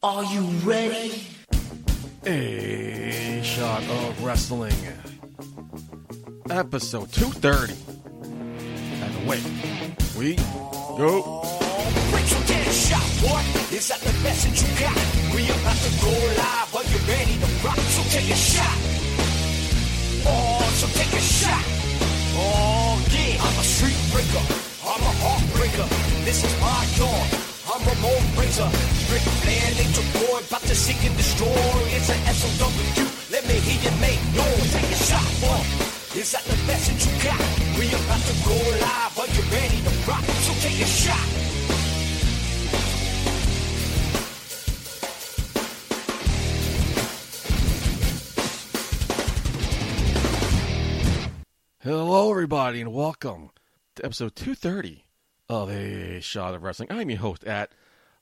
Are you ready? A shot of wrestling. Episode 230. And away we go. Break some damn shot, boy. Is that the that you got? We about to go live. Are you ready to rock? So take a shot. Oh, so take a shot. Oh, yeah. I'm a street breaker. I'm a heartbreaker. This is my dawn. A about to seek and destroy. It's an SOW. Let me hear you make noise. Take a shot, boy. Is that the that you got? We about to go live. Are you ready to rock? So take a shot. Hello, everybody, and welcome to episode 230 of A Shot of Wrestling. I'm your host at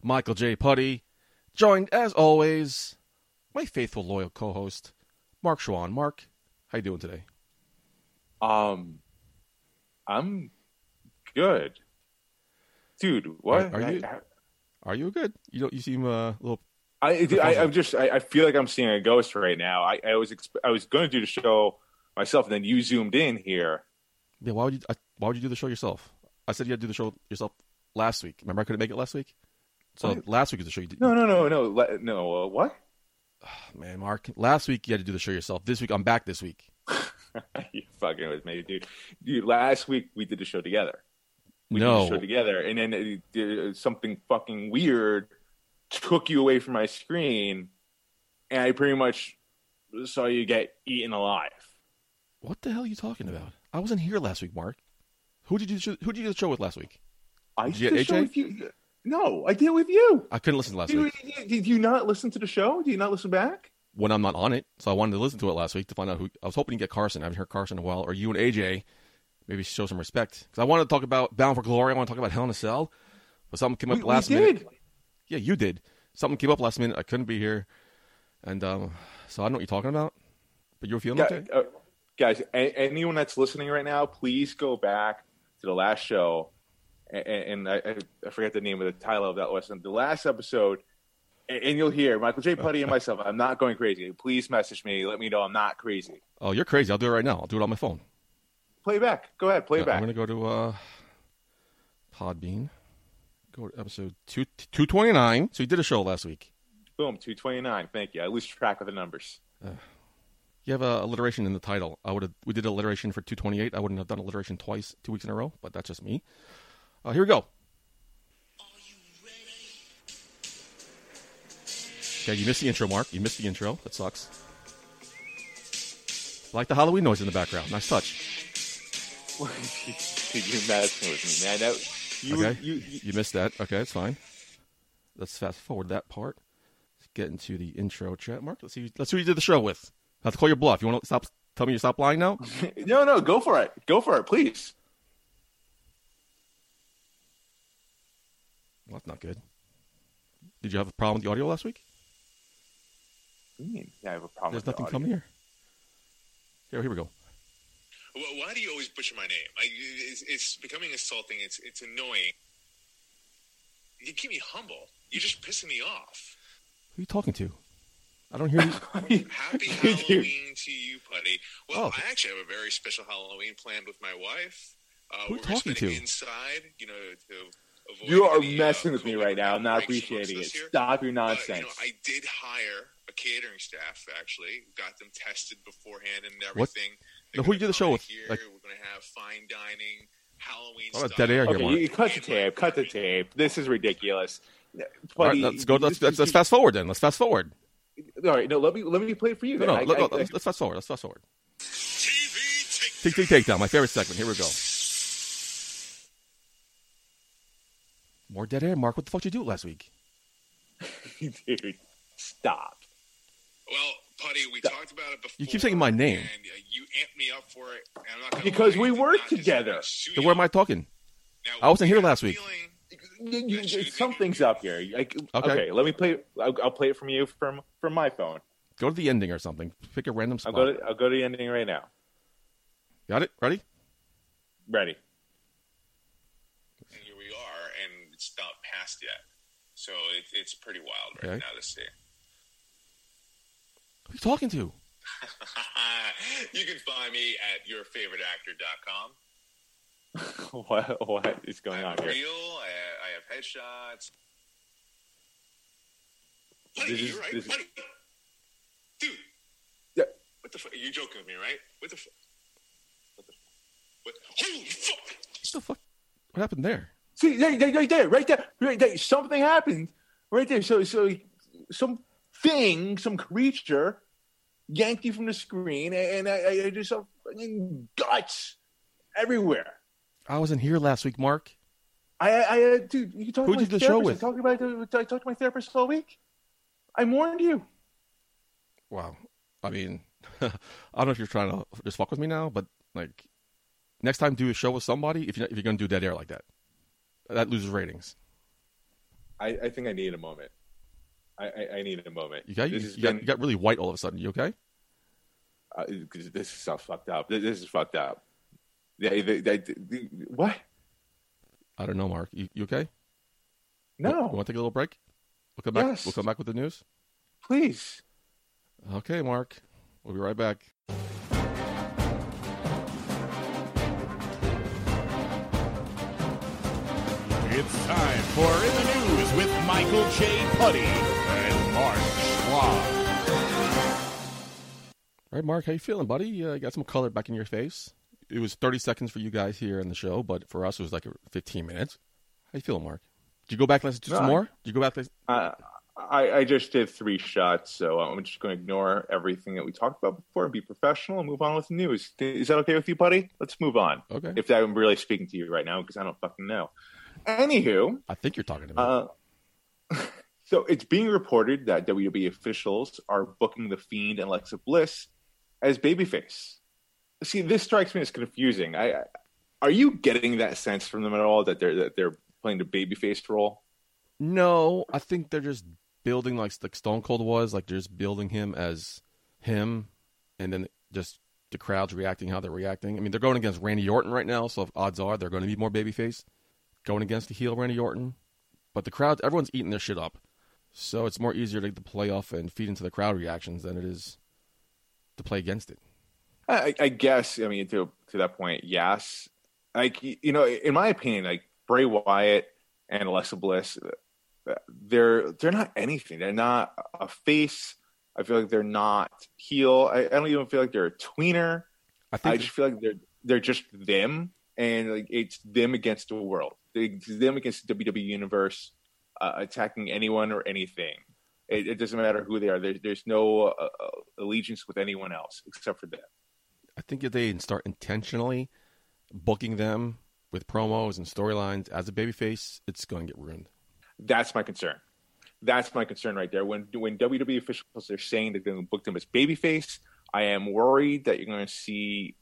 Michael J. Putty, joined as always my faithful, loyal co-host Mark Schwann. Mark, how you doing today? Um, I'm good, dude. What Are- are you- I, Are you good? You don't. You seem uh, a little. I, I, I'm just. I, I feel like I'm seeing a ghost right now. I, I was. Exp- I was going to do the show myself, and then you zoomed in here. Yeah, why would you? I, why would you do the show yourself? I said you had to do the show yourself last week. Remember, I couldn't make it last week. So What? last week was the show you did. No, no, no, no, le- no. Uh, what? Man, Mark, last week you had to do the show yourself. This week I'm back. This week. you fucking with me, dude. Dude, last week we did the show together. We no, did the show together, and then uh, uh, something fucking weird took you away from my screen, and I pretty much saw you get eaten alive. what the hell are you talking about? I wasn't here last week, Mark. Who did you who did you do the show with last week? I Did you did get the show AJ? with you. No, I did with you. I couldn't listen to last Do you, week did you not listen to the show? Do you not listen back? when I'm not on it. So I wanted to listen to it last week to find out who. I was hoping to get Carson. I haven't heard Carson in a while, or you and AJ. Maybe show some respect because I wanted to talk about Bound for Glory. I want to talk about Hell in a Cell, but something came up We, we last minute. Yeah, you did. Something came up last minute. I couldn't be here, and um, so I don't know what you're talking about. But you were feeling okay. uh, guys, a- anyone that's listening right now, please go back to the last show, and, and I, I- forget the name of the title of that lesson. The last episode, and, you'll hear Michael J. Putty and myself. I'm not going crazy. Please message me. Let me know I'm not crazy. Oh, you're crazy. I'll do it right now. I'll do it on my phone. Play back. Go ahead. Play Yeah, back. I'm gonna go to uh, Podbean. Go to episode two two twenty nine. So you did a show last week. Boom. Two twenty nine. Thank you. I lose track of the numbers. You have a alliteration in the title. I would have. We did alliteration for two twenty eight. I wouldn't have done alliteration twice, two weeks in a row. But that's just me. Uh, here we go. Okay, you missed the intro, Mark. You missed the intro. That sucks. I like the Halloween noise in the background. Nice touch. You're messing with me, man. That, you, okay, you, you, you missed that. Okay, it's fine. Let's fast forward that part. Let's get into the intro chat, Mark. Let's see. Let's see who you did the show with. I have to call your bluff. You want to stop? Tell me you stop lying now. no, no. Go for it. Go for it, please. Well, that's not good. Did you have a problem with the audio last week? What do you mean? I have a problem. There's with the nothing audio? coming here. Here, here we go. Well, why do you always butcher my name? I, it's, it's becoming insulting. It's it's annoying. You keep me humble. You're just pissing me off. Who are you talking to? I don't hear you. Happy Dude. Halloween to you, Putty. Well, Oh. I actually have a very special Halloween planned with my wife. Uh, Who we're talking to? inside, you know, to avoid You are any, uh, messing with me right now. I'm not appreciating it. Stop your But, you nonsense. know, I did hire a catering staff. Actually, got them tested beforehand and What? everything. Now, who you did the show with? Here, Like- we're going to have fine dining, Halloween. What about dead air here, okay, Mark? you cut the tape. Cut the tape. This is ridiculous. All Buddy, right, let's go. Let's, let's, let's fast forward then. Let's fast forward. All right, no, let me let me play it for you. No, no, I- let, I- no, let's, let's fast forward. Let's fast forward. TV Take, take, take takedown. My favorite segment. Here we go. More dead air, Mark. What the fuck did you do last week? dude, stop. Well, Putty, we talked about it before. You keep saying my name. and uh, you amped me up for it. And I'm not Because we I did worked together. sue Then where am I talking? Now, I wasn't here last week. feeling- You, you, you- something's up here. Like, Okay. okay. let me play. I'll, I'll play it from you from from my phone. Go to the ending or something. Pick a random I'll spot. go to I'll go to the ending right now. Got it? Ready? Ready? And here we are, and it's not past yet. So it, it's pretty wild right Okay. now to see. Who are you talking to? you can find me at yourfavoriteactor.com. what what is going on here? reel. I, I have headshots. Buddy, This is- you're right, is- buddy. Dude. Yeah. What the fuck? You're joking with me, right? What the fuck? What the What? Holy fuck! What the fuck? What happened there? See, right, right, right there, right there, right there. Something happened right there. So, so some thing, some creature, yanked you from the screen, and I, I just saw fucking guts everywhere. I wasn't here last week, Mark. I, I, I dude, you can talk Who'd to my you do the show therapist. I talked about. I talked to my therapist all week. I warned you. Wow. I mean, I don't know if you're trying to just fuck with me now, but like, next time do a show with somebody if you're if you're gonna do dead air like that, that loses ratings. I, I think I need a moment. I, I, I need a moment. You got you, this has you got you got really white all of a sudden. You okay? uh, 'cause this is so fucked up. This, this is fucked up. They, they, they, they- what? I don't know, Mark. You, you okay? No, You want to take a little break? We'll come back. Yes. We'll come back with the news. please. Okay, Mark. We'll be right back. It's time for In the News with Michael J. Putty and Mark Schwab. All right, Mark. How you feeling, buddy? Uh, you got some color back in your face. It was 30 seconds for you guys here in the show, but for us it was like 15 minutes. How you feeling, Mark? Did you go back and listen to No, some I- more? Did you go back? And Uh, I, I just did three shots, so I'm just going to ignore everything that we talked about before and be professional and move on with the news. Is that okay with you, buddy? Let's move on. Okay. If I'm really speaking to you right now, because I don't fucking know. Anywho, I think you're talking to me. uh, so it's being reported that WWE officials are booking the Fiend and Alexa Bliss as babyface. See, this strikes me as confusing. I, I are you getting that sense from them at all that they're that they're playing the babyface role? No, I think they're just building like like Stone Cold was, like they're just building him as him, and then just the crowd's reacting how they're reacting. I mean, they're going against Randy Orton right now, so odds are they're going to be more babyface going against the heel Randy Orton. But the crowd, everyone's eating their shit up, so it's more easier to, to play off and feed into the crowd reactions than it is to play against it. I, I guess. I mean, to to that point, yes. Like you know, in my opinion, like Bray Wyatt and Alexa Bliss, uh, they're they're not anything. They're not a face. I feel like they're not heel. I, I don't even feel like they're a tweener. I think I just feel like they're they're just them, and like it's them against the world. It's them against the WWE universe, uh, attacking anyone or anything. It, it doesn't matter who they are. There's there's no uh, uh, allegiance with anyone else except for them. I think if they start intentionally booking them with promos and storylines as a babyface, it's going to get ruined. That's my concern. That's my concern right there. When when WWE officials are saying they're going to book them as babyface, I am worried that you're going to see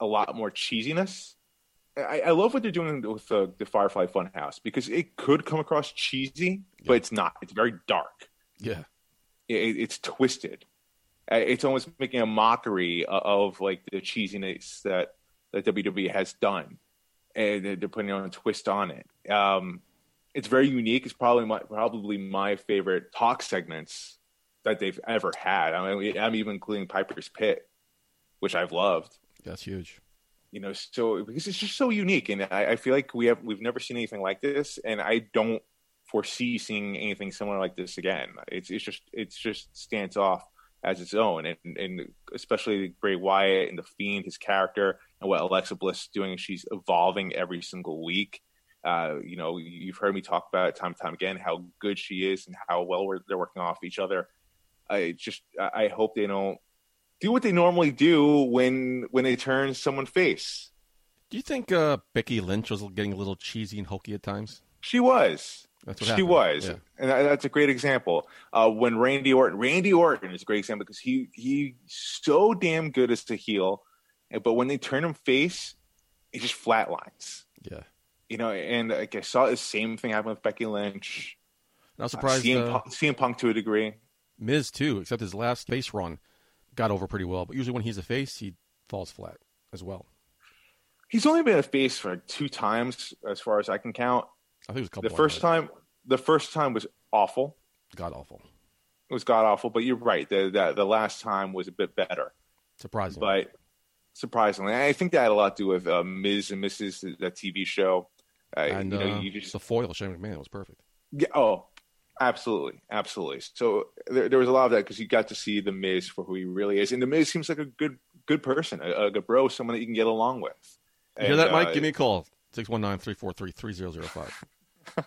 a lot more cheesiness. I, I love what they're doing with the, the Firefly Funhouse because it could come across cheesy, but it's not. It's very dark. Yeah. It, it's twisted. Uh, It's almost making a mockery o- of like the cheesiness that that WWE has done, and they're putting on a twist on it. Um, it's very unique. It's probably my probably my favorite talk segments that they've ever had. I mean, I'm even including Piper's Pit, which I've loved. That's huge. You know, so because it's just so unique, and I, I feel like we have we've never seen anything like this, and I don't foresee seeing anything similar like this again. It's it's just it's just stands off as its own, and and especially Bray Wyatt and the Fiend, his character, and what Alexa Bliss is doing. She's evolving every single week. Uh, you know, you've heard me talk about it time and time again how good she is and how well we're, they're working off each other. I just I I hope they don't do what they normally do when when they turn someone face. Do you think uh, Becky Lynch was getting a little cheesy and hokey at times? She was. She happened. was, Yeah. and that- that's a great example. Uh, when Randy Orton, Randy Orton is a great example because he he so damn good as a heel, and- but when they turn him face, he just flatlines. Yeah. You know, and like I saw the same thing happen with Becky Lynch, was uh, surprised CM, uh, Punk, CM Punk to a degree. Miz too, except his last face run got over pretty well. But usually when he's a face, he falls flat as well. He's only been a face for two times, as far as I can count. I think it was a couple. The first time, the first time was awful. God awful. It was god awful. But you're right. The, the the last time was a bit better. Surprising. But surprisingly, I think that had a lot to do with uh, Miz and Mrs. that TV show. Uh, and you know, uh, you just the foil, Shane McMahon, It was perfect. Yeah, oh, absolutely, absolutely. So there, there was a lot of that because you got to see the Miz for who he really is, and the Miz seems like a good good person, a, a good bro, someone that you can get along with. You hear And, that, Mike? uh, Give me a call. 619-343-3005.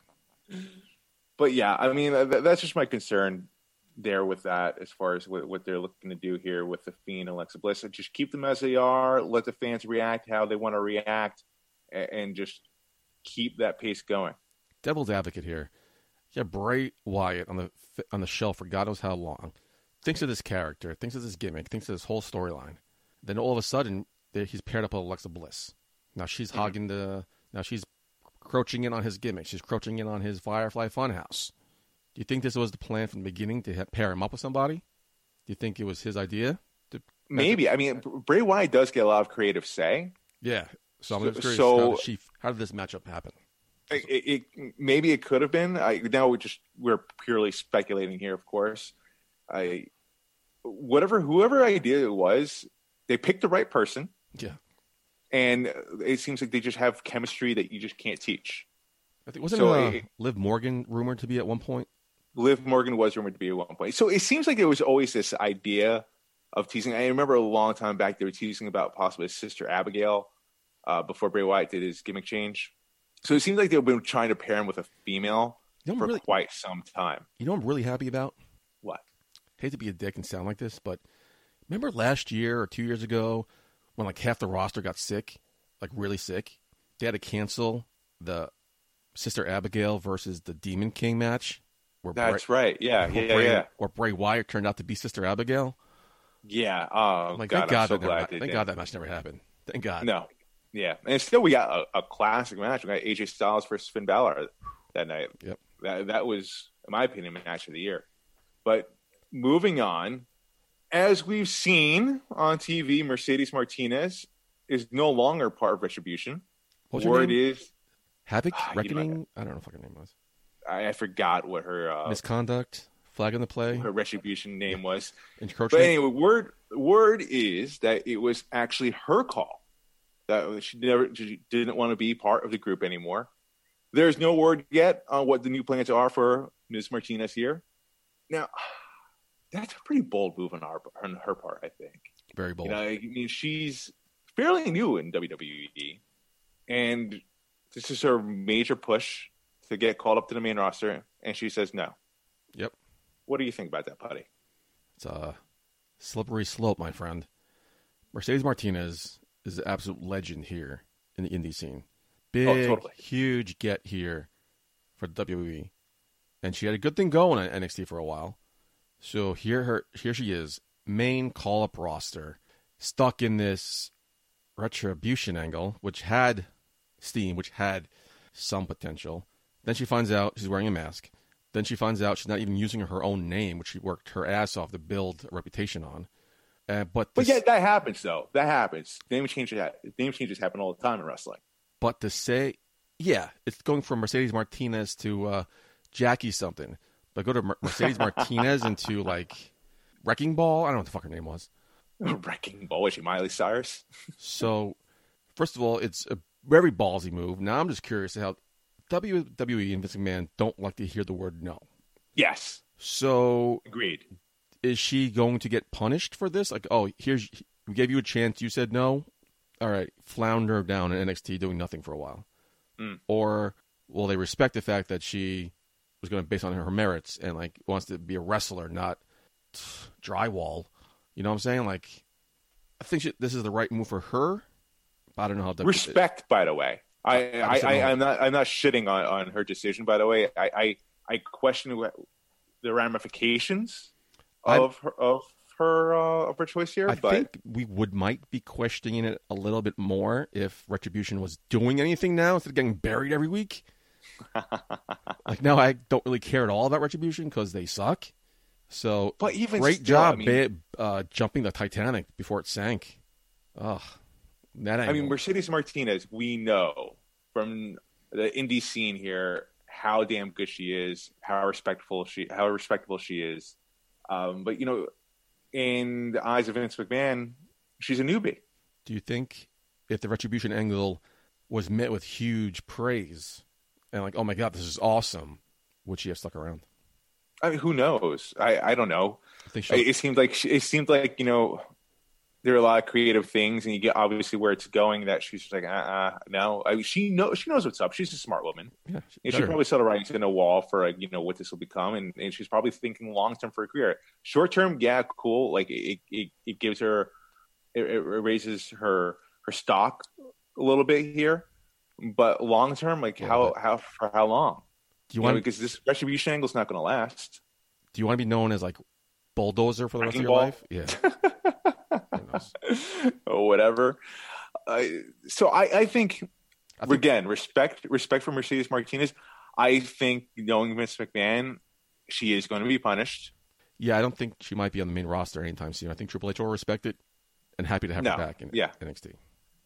But yeah, I mean that's just my concern there with that, as far as what, what they're looking to do here with the Fiend and Alexa Bliss. Just keep them as they are. Let the fans react how they want to react, and, and just keep that pace going. Devil's advocate here. Yeah, Bray Wyatt on the on the shelf for God knows how long. Thinks of this character, thinks of this gimmick, thinks of this whole storyline. Then all of a sudden, he's paired up with Alexa Bliss. Now she's mm-hmm. hogging the. Now she's crouching in on his gimmick. She's crouching in on his Firefly Funhouse. Do you think this was the plan from the beginning to pair him up with somebody? Do you think it was his idea? To, Maybe I mean Bray Wyatt does get a lot of creative say. yeah. So I'm curious. so- how, did she, how did this matchup happen? it, it- maybe it could have been. I now we just we're purely speculating here, of course. I whatever whoever idea it was, they picked the right person, Yeah. And it seems like they just have chemistry that you just can't teach. I think wasn't So uh, it- Liv Morgan rumored to be at one point? Liv Morgan was rumored to be at one point, so it seems like there was always this idea of teasing. I remember a long time back they were teasing about possibly his sister Abigail uh, before Bray Wyatt did his gimmick change. So it seems like they've been trying to pair him with a female You know, for really, quite some time. you know, what I'm really happy about. What? hate to be a dick and sound like this, but remember last year or two years ago when like half the roster got sick, like really sick? They had to cancel the Sister Abigail versus the Demon King match. Where That's Bray, right. Yeah, yeah, Bray, yeah. Where Bray Wyatt turned out to be Sister Abigail. Yeah. Oh, like, God, thank God, so that never, thank did. God that match never happened. Thank God. No. Yeah. And still, we got a, a classic match. We got AJ Styles versus Finn Balor that night. Yep. That, that was, in my opinion, match of the year. But moving on, as we've seen on TV, Mercedes Martinez is no longer part of Retribution. What's Word name? is, Havoc Ah, you know, Reckoning. I don't know what her name was. I, I forgot what her uh, Misconduct. Flag in the play. her Retribution name was. But anyway, word word is that it was actually her call that she never she didn't want to be part of the group anymore. There's no word yet on what the new plans are for Ms. Martinez here. Now, that's a pretty bold move on our on her part, I think. Very bold. You know, I mean, she's fairly new in WWE, and this is her major push to get called up to the main roster, and she says no. Yep. What do you think about that, Putty? It's a slippery slope, my friend. Mercedes Martinez is an absolute legend here in the indie scene. Oh, Big, totally. huge get here for WWE, and she had a good thing going at NXT for a while. So here, her here she is, main call up roster, stuck in this retribution angle, which had steam, which had some potential. Then she finds out she's wearing a mask. Then she finds out she's not even using her own name, which she worked her ass off to build a reputation on. Uh, but But yeah, that happens though. That happens. Name changes. Name changes happen all the time in wrestling. but to say, yeah, it's going from Mercedes Martinez to uh, Jackie something. But go to Mercedes Martinez into like Wrecking Ball. I don't know what the fuck her name was. Wrecking ball. Was she Miley Cyrus? So, first of all, it's a very ballsy move. Now I'm just curious how WWE and Vince McMahon don't like to hear the word no. Yes. So Agreed. is she going to get punished for this? Like, oh, here's we gave you a chance, you said no. All right, flounder down in NXT doing nothing for a while, Mm. or will they respect the fact that she was going to based on her merits and like wants to be a wrestler, not drywall? You know what I'm saying? Like, I think she, this is the right move for her. But I don't know how. W- Respect, by the way. I, I, I, I am not. I'm not shitting on, on her decision. By the way, I, I, I question what- the ramifications I- of her of her uh, of her choice here. I but think we would might be questioning it a little bit more if Retribution was doing anything now instead of getting buried every week. like now, I don't really care at all about Retribution because they suck. So, But even great still, job I mean- uh, jumping the Titanic before it sank. Ugh, that I mean. Mercedes Martinez, we know from the indie scene here, how damn good she is, how respectful she, how respectable she is. Um, but you know, in the eyes of Vince McMahon, she's a newbie. Do you think if the retribution angle was met with huge praise and like, oh my god, this is awesome, would she have stuck around? I mean, who knows? I, I don't know. I she. It seemed like she, it seemed like you know there are a lot of creative things, and you get obviously where it's going. That she's just like, uh, uh no. I mean, she knows she knows what's up. She's a smart woman. yeah, And she probably saw the writing in a wall for like, you know what this will become, and, and she's probably thinking long term for a career. Short term, yeah, cool. Like it, it, it gives her, it, it raises her her stock a little bit here, but long term, like Yeah, how but- how for how long? do you You know, want? because this retribution angle's not going to last. do you want to be known as like bulldozer for the rest of your ball? life? Yeah. Or whatever. Uh, so I, I think I think- again respect respect for Mercedes Martinez. I think knowing Vince McMahon, she is going to be punished. Yeah, I don't think she might be on the main roster anytime soon. I think Triple H will respect it and happy to have No, her back in yeah. NXT.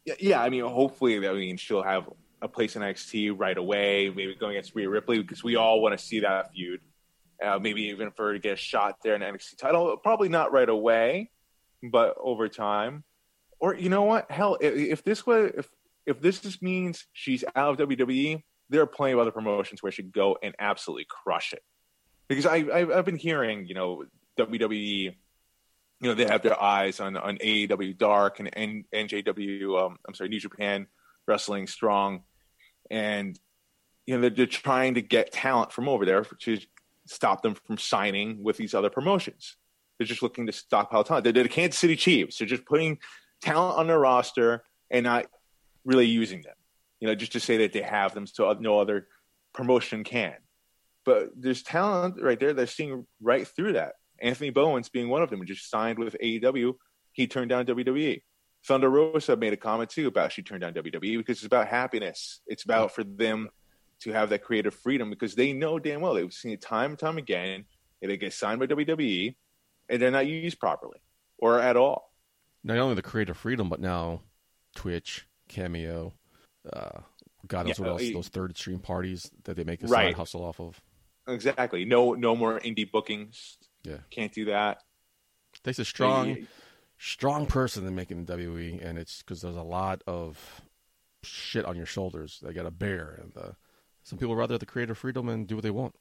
Yeah. I mean, hopefully, I mean, she'll have a place in NXT right away. Maybe going against Rhea Ripley because we all want to see that feud. Uh, maybe even for her to get a shot there in NXT title. Probably not right away, but over time. Or you know what? Hell, if, if this was if if this just means she's out of WWE, there are plenty of other promotions where she could go and absolutely crush it. Because I I've, I've been hearing, you know, WWE you know they have their eyes on on AEW Dark and and NJW um, I'm sorry New Japan Wrestling Strong, and you know they're, they're trying to get talent from over there to stop them from signing with these other promotions. They're just looking to stockpile talent. They're, they're the Kansas City Chiefs. They're just putting talent on their roster and not really using them. You know, just to say that they have them, so no other promotion can. But there's talent right there. They're seeing right through that. Anthony Bowens being one of them, who just signed with AEW. He turned down WWE. Thunder Rosa made a comment too about she turned down WWE because it's about happiness. It's about for them to have that creative freedom because they know damn well they've seen it time and time again. If they get signed by WWE and they're not used properly or at all. Not only the creative freedom, but now Twitch, Cameo, uh, God knows Yeah, what else, uh, those third stream parties that they make a Right. side hustle off of. Exactly. No no more indie bookings. Yeah. Can't do that. It takes a strong, Yeah, strong person to make it in WWE, and it's because there's a lot of shit on your shoulders that you got to bear, and uh, some people rather have the creative freedom and do what they want.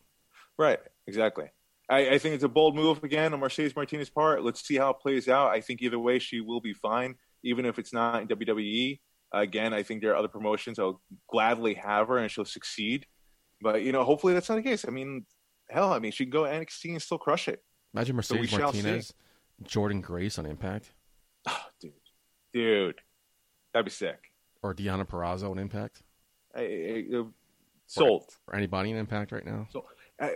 Right, exactly. I, I think it's a bold move again on Mercedes Martinez's part. Let's see how it plays out. I think either way, she will be fine, even if it's not in WWE. Again, I think there are other promotions I'll gladly have her and she'll succeed. But you know, hopefully that's not the case. I mean, hell, I mean, she can go NXT and still crush it. Imagine So Mercedes see. Martinez, Jordynne Grace on Impact, Oh, dude, dude, that'd be sick. or Deonna Purrazzo on Impact, I, I, I- sold. or anybody in Impact right now. So, I,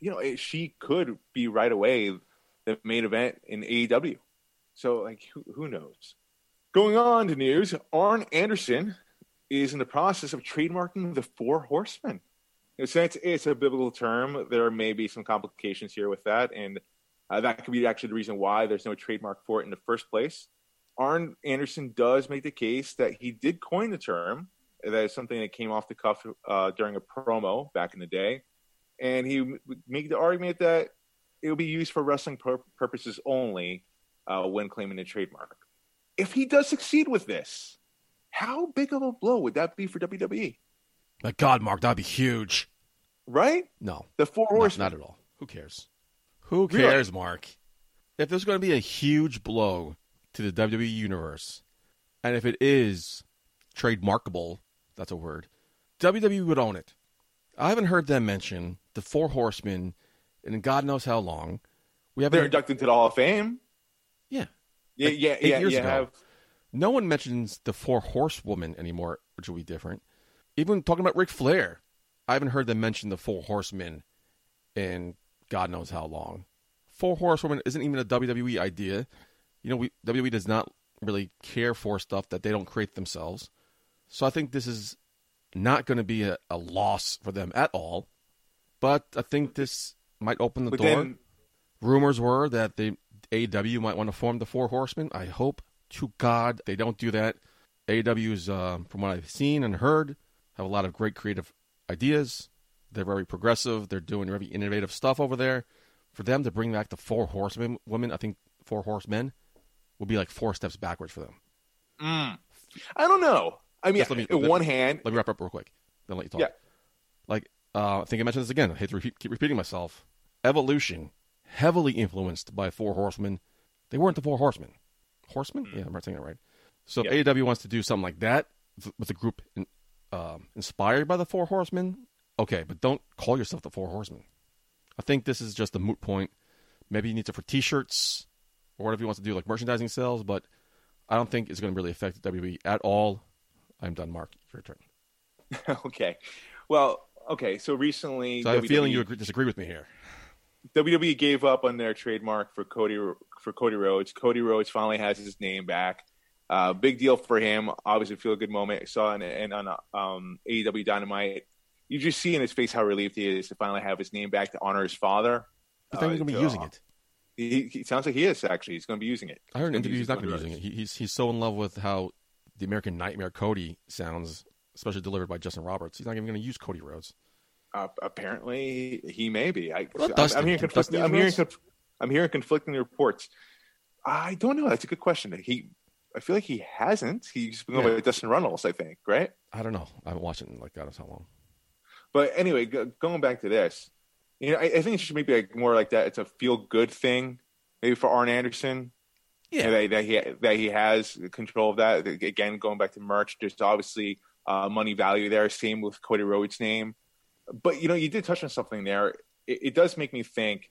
you know, she could be right away the main event in AEW. So, like, who, who knows? Going on to news, Arn Anderson is in the process of trademarking the Four Horsemen. Know, Since it's a biblical term, there may be some complications here with that, and uh, that could be actually the reason why there's no trademark for it in the first place. Arn Anderson does make the case that he did coin the term. That is something that came off the cuff uh, during a promo back in the day, and he m- make the argument that it will be used for wrestling pur- purposes only uh, when claiming a trademark. If he does succeed with this, how big of a blow would that be for WWE? Like God, Mark, that'd be huge. Right? No, The Four not, Horsemen. not at all. Who cares? Who Really? cares, Mark? If there's going to be a huge blow to the WWE universe, and if it is trademarkable, that's a word, WWE would own it. I haven't heard them mention the Four Horsemen in God knows how long. We haven't. They're inducted to the Hall of Fame. yeah, Yeah, Like yeah, eight yeah. ago. have no one mentions the Four Horsewoman anymore, which will be different. Even talking about Ric Flair, I haven't heard them mention the Four Horsemen in God knows how long. Four Horsewomen isn't even a WWE idea. You know, we, WWE does not really care for stuff that they don't create themselves. So I think this is not going to be a, a loss for them at all. But I think this might open the but door then rumors were that the AEW might want to form the Four Horsemen. I hope to God they don't do that. AEW is, uh, from what I've seen and heard, have a lot of great creative ideas. They're very progressive. They're doing very innovative stuff over there. For them to bring back the four horsemen, women, I think four horsemen, would be like four steps backwards for them. I don't know. I mean, me- let- one hand, Let me wrap up real quick. Then let you talk. Yeah. Like, uh, I think I mentioned this again. I hate to repeat, keep repeating myself. Evolution, heavily influenced by Four Horsemen. They weren't the Four Horsemen. Horsemen? Yeah, I'm not saying that right. So. Yeah. if AEW wants to do something like that with a group in, um, inspired by the Four Horsemen, okay, but don't call yourself the Four Horsemen. I think this is just a moot point. Maybe he needs it for T-shirts or whatever he wants to do, like merchandising sales. But I don't think it's going to really affect WWE at all. I'm done, Mark. Your turn. okay. Well, okay. So recently, So I have a feeling you agree, disagree with me here. WWE gave up on their trademark for Cody for Cody Rhodes. Cody Rhodes finally has his name back. Uh, big deal for him. Obviously, feel a good moment. I saw in, in on um, AEW Dynamite. You just see in his face how relieved he is to finally have his name back to honor his father. I think Uh, he's going to be using it. He, he sounds like he is actually. He's going to be using it. I heard in He's interviews he's not going to be using it. He, he's he's so in love with how the American Nightmare Cody sounds, especially delivered by Justin Roberts. He's not even going to use Cody Rhodes. Uh, apparently, he may be. I, am I'm hearing conflicting. I'm hearing. use I'm hearing conflicting reports. I don't know. That's a good question. He, I feel like he hasn't. He's been going Yeah. by Dustin Runnels, I think, right? I don't know. I haven't watched it in like God knows how long. But anyway, go, going back to this, you know, I, I think it should maybe like more like that. It's a feel good thing, maybe for Arn Anderson. Yeah. that, that he that he has control of that. Again, going back to merch, there's obviously uh, money value there. Same with Cody Rhodes' name. But you know, you did touch on something there. It, it does make me think: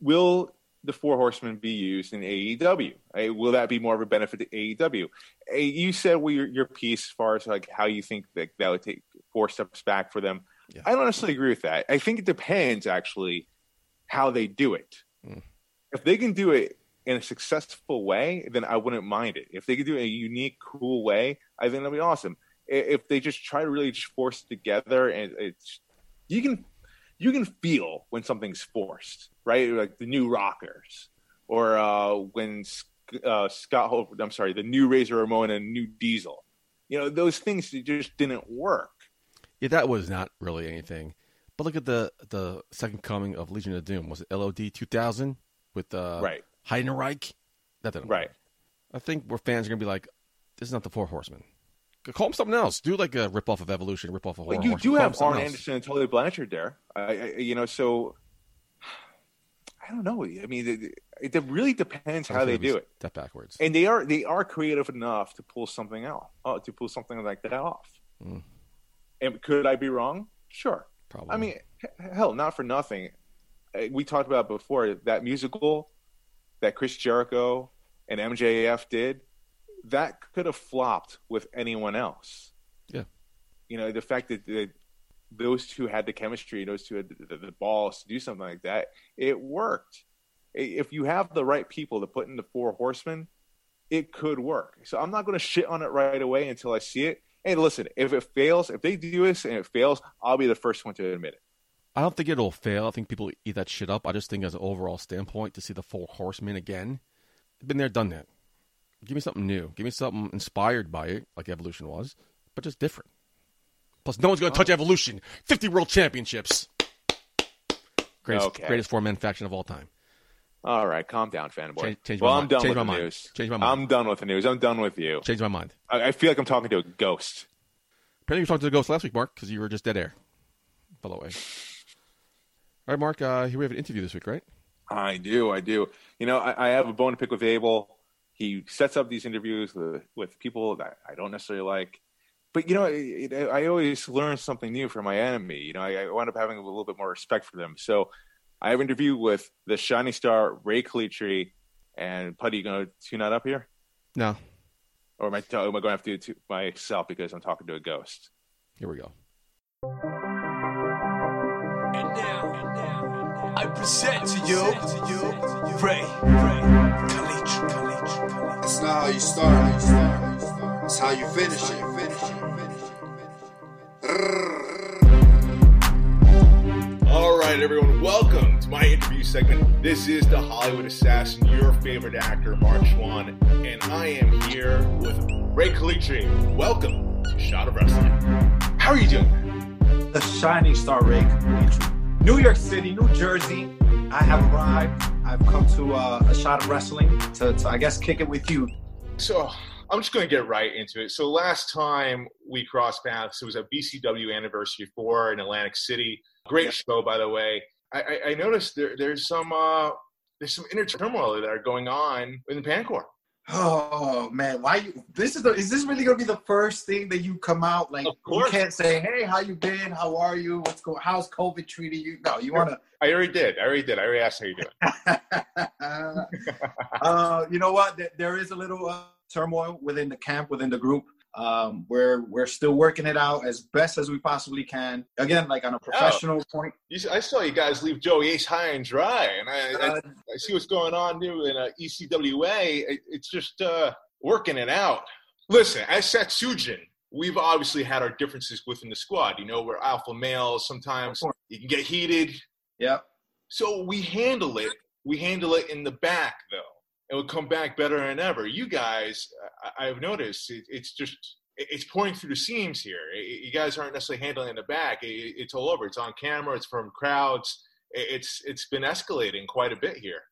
Will the Four Horsemen be used in AEW? Uh, Will that be more of a benefit to AEW? Uh, You said well, your, your piece as far as like how you think that that would take four steps back for them. Yeah. I don't necessarily agree with that. I think it depends actually how they do it. Mm. If they can do it in a successful way, then I wouldn't mind it. If they could do it in a unique, cool way, I think that'd be awesome. If they just try to really just force it together, and it's you can you can feel when something's forced, right? Like the new Rockers, or uh, when uh, Scott, Hol- I'm sorry, the new Razor Ramon and new Diesel. You know, those things just didn't work. Yeah, that was not really anything. But look at the the second coming of Legion of Doom. Was it LOD 2000 with uh, Right. Heidenreich? That didn't Right. work. I think where fans are going to be like, this is not the Four Horsemen. Call them something else. Do like a rip off of Evolution, rip off of Four But you do have Arn. Anderson and Tully Blanchard there. I, I, you know, so I don't know. I mean, it, it really depends how they do it. Step backwards. and they are they are creative enough to pull something out, uh, to pull something like that off. Mm. And could I be wrong? Sure. Probably. I mean, hell, not for nothing. Uh, We talked about before that musical that Chris Jericho and MJF did. That could have flopped with anyone else. Yeah. You know, the fact that, that those two had the chemistry, those two had the, the, balls to do something like that, it worked. If you have the right people to put in the four horsemen, it could work. So I'm not going to shit on it right away until I see it. Hey, listen, if it fails, if they do this and it fails, I'll be the first one to admit it. I don't think it'll fail. I think people eat that shit up. I just think, as an overall standpoint, to see the Four Horsemen again, been there, done that. Give me something new. Give me something inspired by it, like Evolution was, but just different. Plus, no one's going to touch Evolution. Fifty World Championships. Greatest, Okay. greatest four man faction of all time. All right, calm down, fanboy. Change- change well, my I'm mind. done Change with my the mind. news. Change my mind. I'm done with the news. I'm done with you. Change my mind. I, I feel like I'm talking to a ghost. Apparently, you talked to a ghost last week, Mark, because you were just dead air. By the way. All right, Mark. Uh, here we have an interview this week, right? I do. I do. You know, I, I have a bone to pick with Abel. He sets up these interviews with, with people that I don't necessarily like. But, you know, it, it, I always learn something new from my enemy. You know, I, I wound up having a little bit more respect for them. So I have an interview with the Shining Star, Ray Calitri. And, Putty, you going to tune that up here? No. Or am I, am I going to have to do it to myself because I'm talking to a ghost? Here we go. And now, I present to you, Ray, Kalitri, Kalitri, Kalitri. It's not how you start, it's how you finish it. All right, everyone, welcome to my interview segment. This is the Hollywood Assassin, your favorite actor, Mark Schwann, and I am here with Ray Calitri. Welcome to Shot of Wrestling. How are you doing? the Shining Star Ray entry. New York City, New Jersey. I have arrived. I've come to uh, a shot of wrestling to, to, I guess, kick it with you. So I'm just going to get right into it. So last time we crossed paths, it was a BCW Anniversary 4 in Atlantic City. Great Yeah. show, by the way. I, I, I noticed there, there's some uh, there's some inner turmoil that are going on in the Pancor. Oh man, why you? This is the, is this really gonna be the first thing that you come out like? Of You can't say, "Hey, how you been? How are you? What's going? How's COVID treating you?" No, you wanna. I already did. I already did. I already asked how you doing. uh, you know what? There- There is a little uh, turmoil within the camp, within the group. Um, we're we're still working it out as best as we possibly can. Again, like on a professional point. You, s- I saw you guys leave Joey Ace high and dry, and I, I, Uh, I see what's going on new in uh, ECWA. It, it's just uh, working it out. Listen, as Satsujin, we've obviously had our differences within the squad. You know, we're alpha males. Sometimes you can get heated. yeah. So we handle it. We handle it in the back, though. It will come back better than ever. You guys, I, I've noticed, it, it's just it's pouring through the seams here. It- you guys aren't necessarily handling in the back. It, it's all over. It's on camera. It's from crowds. It, it's it's been escalating quite a bit here.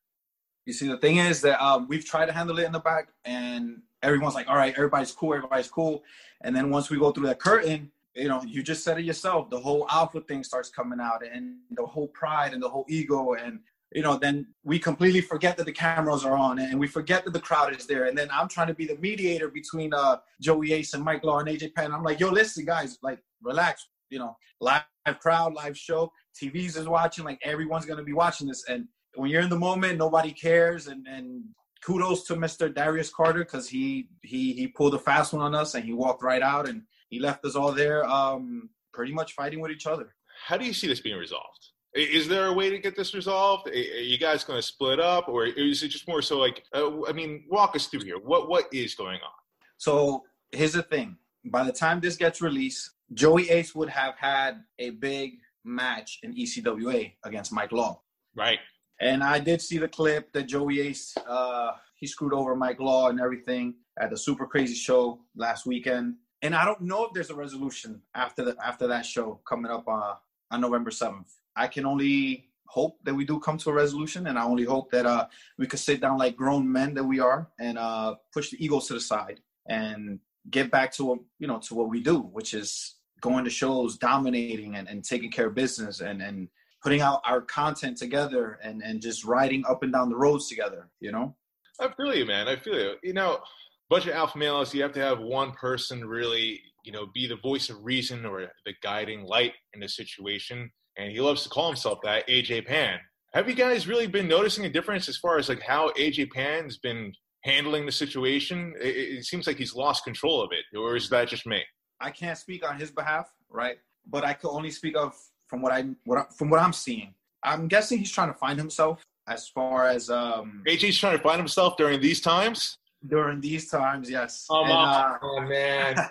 You see, the thing is that um, we've tried to handle it in the back, and everyone's like, "All right, everybody's cool, everybody's cool." And then once we go through that curtain, you know, you just said it yourself. The whole alpha thing starts coming out, and the whole pride and the whole ego, and you know, then we completely forget that the cameras are on, and we forget that the crowd is there. And then I'm trying to be the mediator between uh, Joey Ace and Mike Law and AJ Penn. I'm like, "Yo, listen, guys, like, relax. You know, live crowd, live show, TVs is watching. Like, everyone's gonna be watching this, and when you're in the moment, nobody cares. And, and kudos to Mr. Darius Carter because he he he pulled a fast one on us and he walked right out and he left us all there, um, pretty much fighting with each other. How do you see this being resolved? Is there a way to get this resolved? Are you guys going to split up, or is it just more so like? Uh, I mean, walk us through here. What what is going on? So here's the thing: by the time this gets released, Joey Ace would have had a big match in ECWA against Mike Law. Right. And I did see the clip that Joey Ace uh, he screwed over Mike Law and everything at the Super Crazy Show last weekend. And I don't know if there's a resolution after the after that show coming up uh, on November seventh. I can only hope that we do come to a resolution, and I only hope that uh, we could sit down like grown men that we are and uh, push the egos to the side and get back to you know to what we do, which is going to shows, dominating, and, and taking care of business, and and putting out our content together, and and just riding up and down the roads together. You know. I feel you, man. I feel you. You know, bunch of alpha males. You have to have one person really, you know, be the voice of reason or the guiding light in the situation. And he loves to call himself that, AJ Pan. Have you guys really been noticing a difference as far as like how AJ Pan's been handling the situation? It, it seems like he's lost control of it, or is that just me? I can't speak on his behalf, right? But I could only speak of from what I what I, from what I'm seeing. I'm guessing he's trying to find himself as far as um AJ's trying to find himself during these times. during these times. Yes. Oh, And, uh, oh man,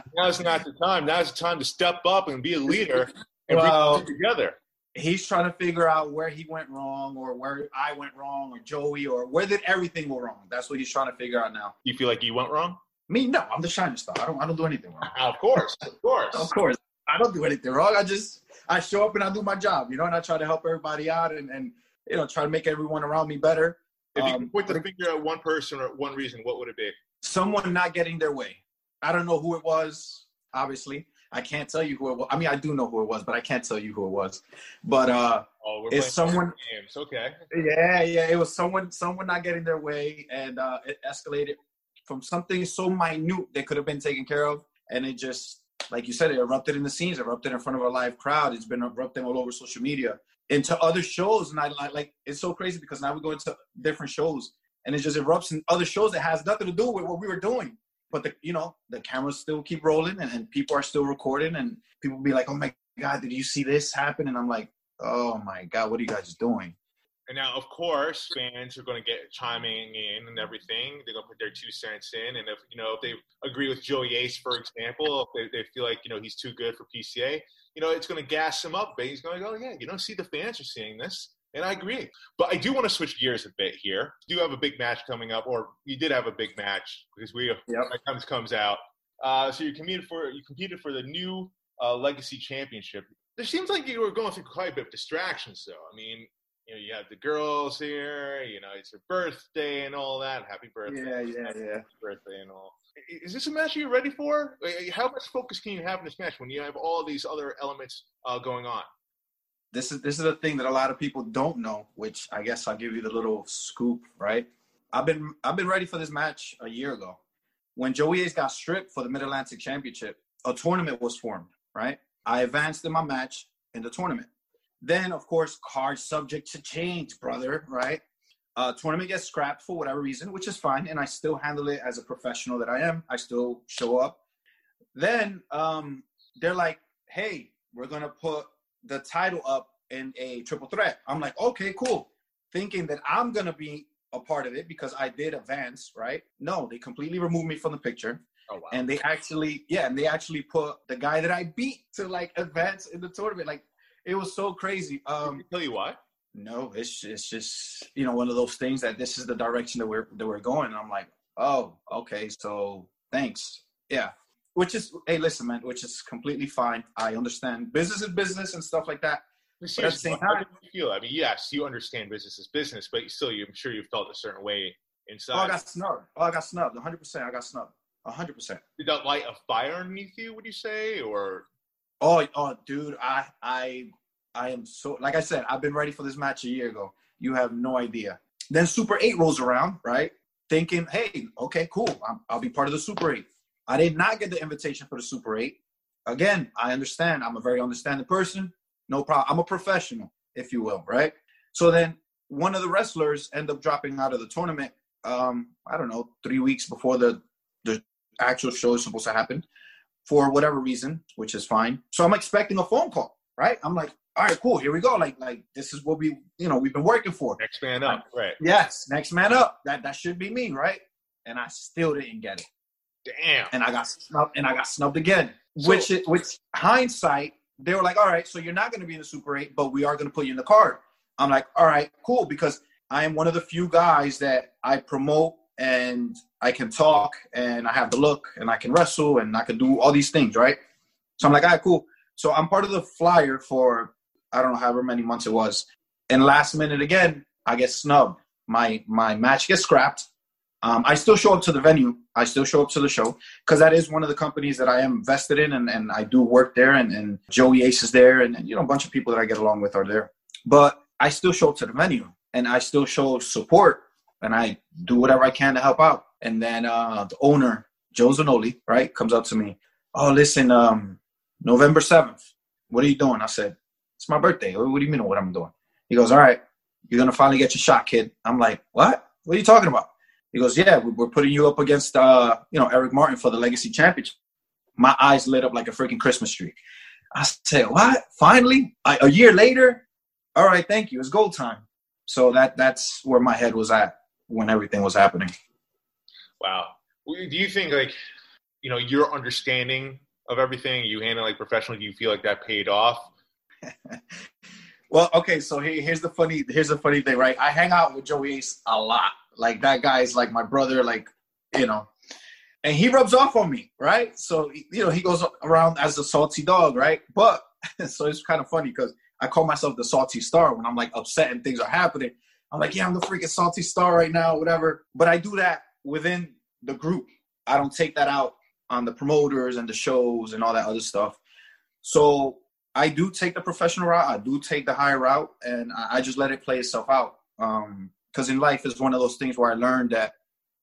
now's not the time. Now's the time to step up and be a leader and Well- together. he's trying to figure out where he went wrong, or where I went wrong, or Joey, or where did everything go wrong. That's what he's trying to figure out now. You feel like you went wrong? Me, no, I'm the shining star. I don't I don't do anything wrong. Of course, of course. Of course. I don't do anything wrong. I just I show up and I do my job, you know, and I try to help everybody out and, and you know, try to make everyone around me better. If you Um, could point the finger at one person or one reason, what would it be? someone not getting their way. I don't know who it was, obviously. I can't tell you who it was. I mean, I do know who it was, but I can't tell you who it was. But uh Oh, we're It's someone- games. Okay. yeah, yeah, it was someone someone not getting their way and uh it escalated from something so minute that could have been taken care of and it just like you said, it erupted in the scenes, erupted in front of a live crowd. It's been erupting all over social media into other shows. And I like, like it's so crazy because now we go into different shows and it just erupts in other shows that has nothing to do with what we were doing. But the you know, the cameras still keep rolling and, and people are still recording and people be like, Oh my god, did you see this happen? And I'm like, Oh my god, what are you guys doing? And now, of course, fans are going to get chiming in and everything. They're going to put their two cents in, and if you know if they agree with Joey Ace, for example, if they, they feel like you know he's too good for PCA, you know it's going to gas him up. But he's going to go, yeah, you know, see the fans are seeing this, and I agree. But I do want to switch gears a bit here. You do have a big match coming up, or you did have a big match because we Yep. comes comes out. Uh, so you competed for you competed for the new uh, Legacy Championship. There seems like you were going through quite a bit of distractions, though. I mean, you know, you have the girls here. You know, it's your birthday and all that. Happy birthday! Yeah, yeah, Happy yeah. Birthday and all. Is this a match you're ready for? How much focus can you have in this match when you have all these other elements uh, going on? This is this is a thing that a lot of people don't know, which I guess I'll give you the little scoop, right? I've been I've been ready for this match a year ago. When Joey Ace got stripped for the Mid Atlantic Championship, a tournament was formed, right? I advanced in my match in the tournament. Then, of course, cards subject to change, brother, right? Uh, tournament gets scrapped for whatever reason, which is fine, and I still handle it as a professional that I am. I still show up. Then um, they're like, "Hey, we're gonna put the title up in a triple threat." I'm like, "Okay, cool," thinking that I'm gonna be a part of it because I did advance, right? No, they completely removed me from the picture, Oh wow! and they actually, yeah, and they actually put the guy that I beat to like advance in the tournament. Like, it was so crazy. Um, tell you what. no, it's it's just you know one of those things that this is the direction that we're that we're going. And I'm like, oh, okay, so thanks, yeah. Which is, hey, listen, man, which is completely fine. I understand business is business and stuff like that. But But at the same how time- do you feel? I mean, yes, you understand business is business, but still, you, I'm sure you felt a certain way inside. Oh, I got snubbed. Oh, I got snubbed. 100. percent I got snubbed. 100. percent Did that light a fire underneath you? Would you say, or Oh, oh, dude, I, I, I am so. Like I said, I've been ready for this match a year ago. You have no idea. Then Super Eight rolls around, right? Thinking, hey, okay, cool. I'm, I'll be part of the Super Eight. I did not get the invitation for the Super Eight. Again, I understand. I'm a very understanding person. No problem. I'm a professional, if you will, right? So then one of the wrestlers end up dropping out of the tournament. Um, I don't know, three weeks before the the actual show is supposed to happen for whatever reason, which is fine. So I'm expecting a phone call, right? I'm like, all right, cool, here we go. Like, like this is what we, you know, we've been working for. next man up? Right. Yes, next man up. That that should be me, right? And I still didn't get it, Damn. and I got snubbed, and I got snubbed again. So- which, which hindsight, they were like, all right, so you're not going to be in the Super Eight, but we are going to put you in the card. I'm like, all right, cool, because I am one of the few guys that I promote and I can talk and I have the look and I can wrestle and I can do all these things, right? So I'm like, all right, cool. So I'm part of the flyer for I don't know however many months it was. And last minute again, I get snubbed. My my match gets scrapped. Um, I still show up to the venue. I still show up to the show because that is one of the companies that I am vested in, and, and I do work there. And, and Joey Ace is there, and, and you know a bunch of people that I get along with are there. But I still show up to the venue, and I still show support, and I do whatever I can to help out. And then uh, the owner, Joe Zanoli, right, comes up to me. Oh, listen, um, November seventh. What are you doing? I said, it's my birthday. What do you mean what I'm doing? He goes, all right, you're gonna finally get your shot, kid. I'm like, what? What are you talking about? He goes, yeah, we- we're putting you up against, uh, you know, Eric Martin for the Legacy Championship. My eyes lit up like a freaking Christmas tree. I said, what? Finally, a, a year later? All right, thank you. It's gold time. So that that's where my head was at when everything was happening. Wow. Do you think like you know your understanding of everything you handle like professionally? Do you feel like that paid off? Well, okay, so here, here's the funny here's the funny thing, right? I hang out with Joey Ace a lot. Like that guy's like my brother, like you know, and he rubs off on me, right? So you know, he goes around as a salty dog, right? But so it's kind of funny because I call myself the salty star when I'm like upset and things are happening. I'm like, yeah, I'm the freaking salty star right now, whatever. But I do that within the group. I don't take that out on the promoters and the shows and all that other stuff. So I do take the professional route. I do take the high route, and I, just let it play itself out. Um, Because in life is one of those things where I learned that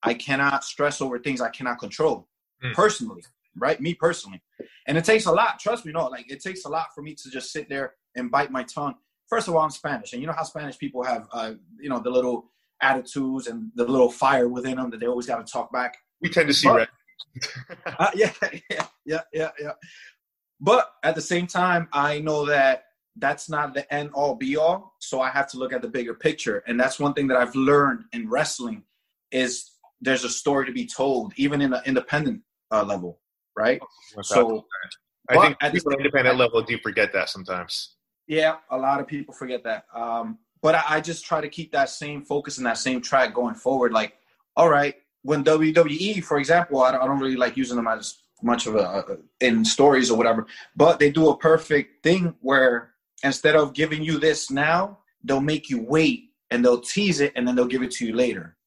I cannot stress over things I cannot control Hmm. personally, right? Me personally, and it takes a lot. Trust me, no, like it takes a lot for me to just sit there and bite my tongue. First of all, I'm Spanish, and you know how Spanish people have, uh, you know, the little attitudes and the little fire within them that they always got to talk back. We tend to see But- red. Uh, yeah, yeah, yeah, yeah, yeah. But at the same time, I know that that's not the end all be all. So I have to look at the bigger picture, and that's one thing that I've learned in wrestling is there's a story to be told, even in an independent uh, level, right? So I think at the people at same- independent level do forget that sometimes. Yeah, a lot of people forget that. Um, but I, I just try to keep that same focus and that same track going forward. Like, all right, when WWE, for example, I don't, I don't really like using them as much of a in stories or whatever. But they do a perfect thing where instead of giving you this now, they'll make you wait and they'll tease it and then they'll give it to you later.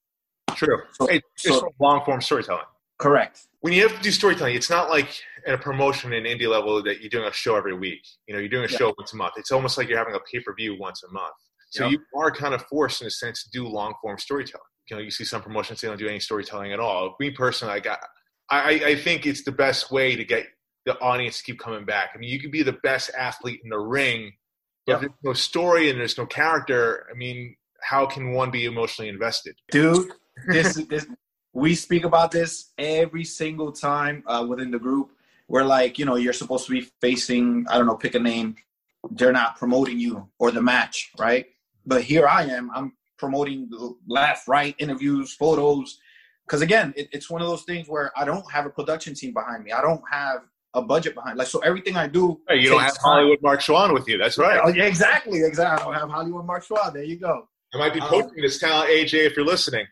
True. So- Hey, it's so- long form storytelling. Correct. When you have to do storytelling, it's not like at a promotion in indie level that you're doing a show every week. You know, you're doing a Yeah. show once a month. It's almost like you're having a pay per view once a month. So Yep. you are kind of forced in a sense to do long form storytelling. You know, you see some promotions they don't do any storytelling at all. Me personally, I got, I- I think it's the best way to get the audience keep coming back. I mean, you could be the best athlete in the ring, but there's no story and there's no character. I mean, how can one be emotionally invested? dude this this we speak about this every single time uh, within the group where like you know you're supposed to be facing i don't know pick a name they're not promoting you or the match right but here i am i'm promoting the left right interviews photos because again it, it's one of those things where i don't have a production team behind me i don't have a budget behind like so everything i do Hey, you don't have time. Hollywood Mark Schwann with you. That's right. Oh, yeah, exactly exactly i don't have hollywood mark Schwab. there you go I might be Um, this talent, AJ, if you're listening.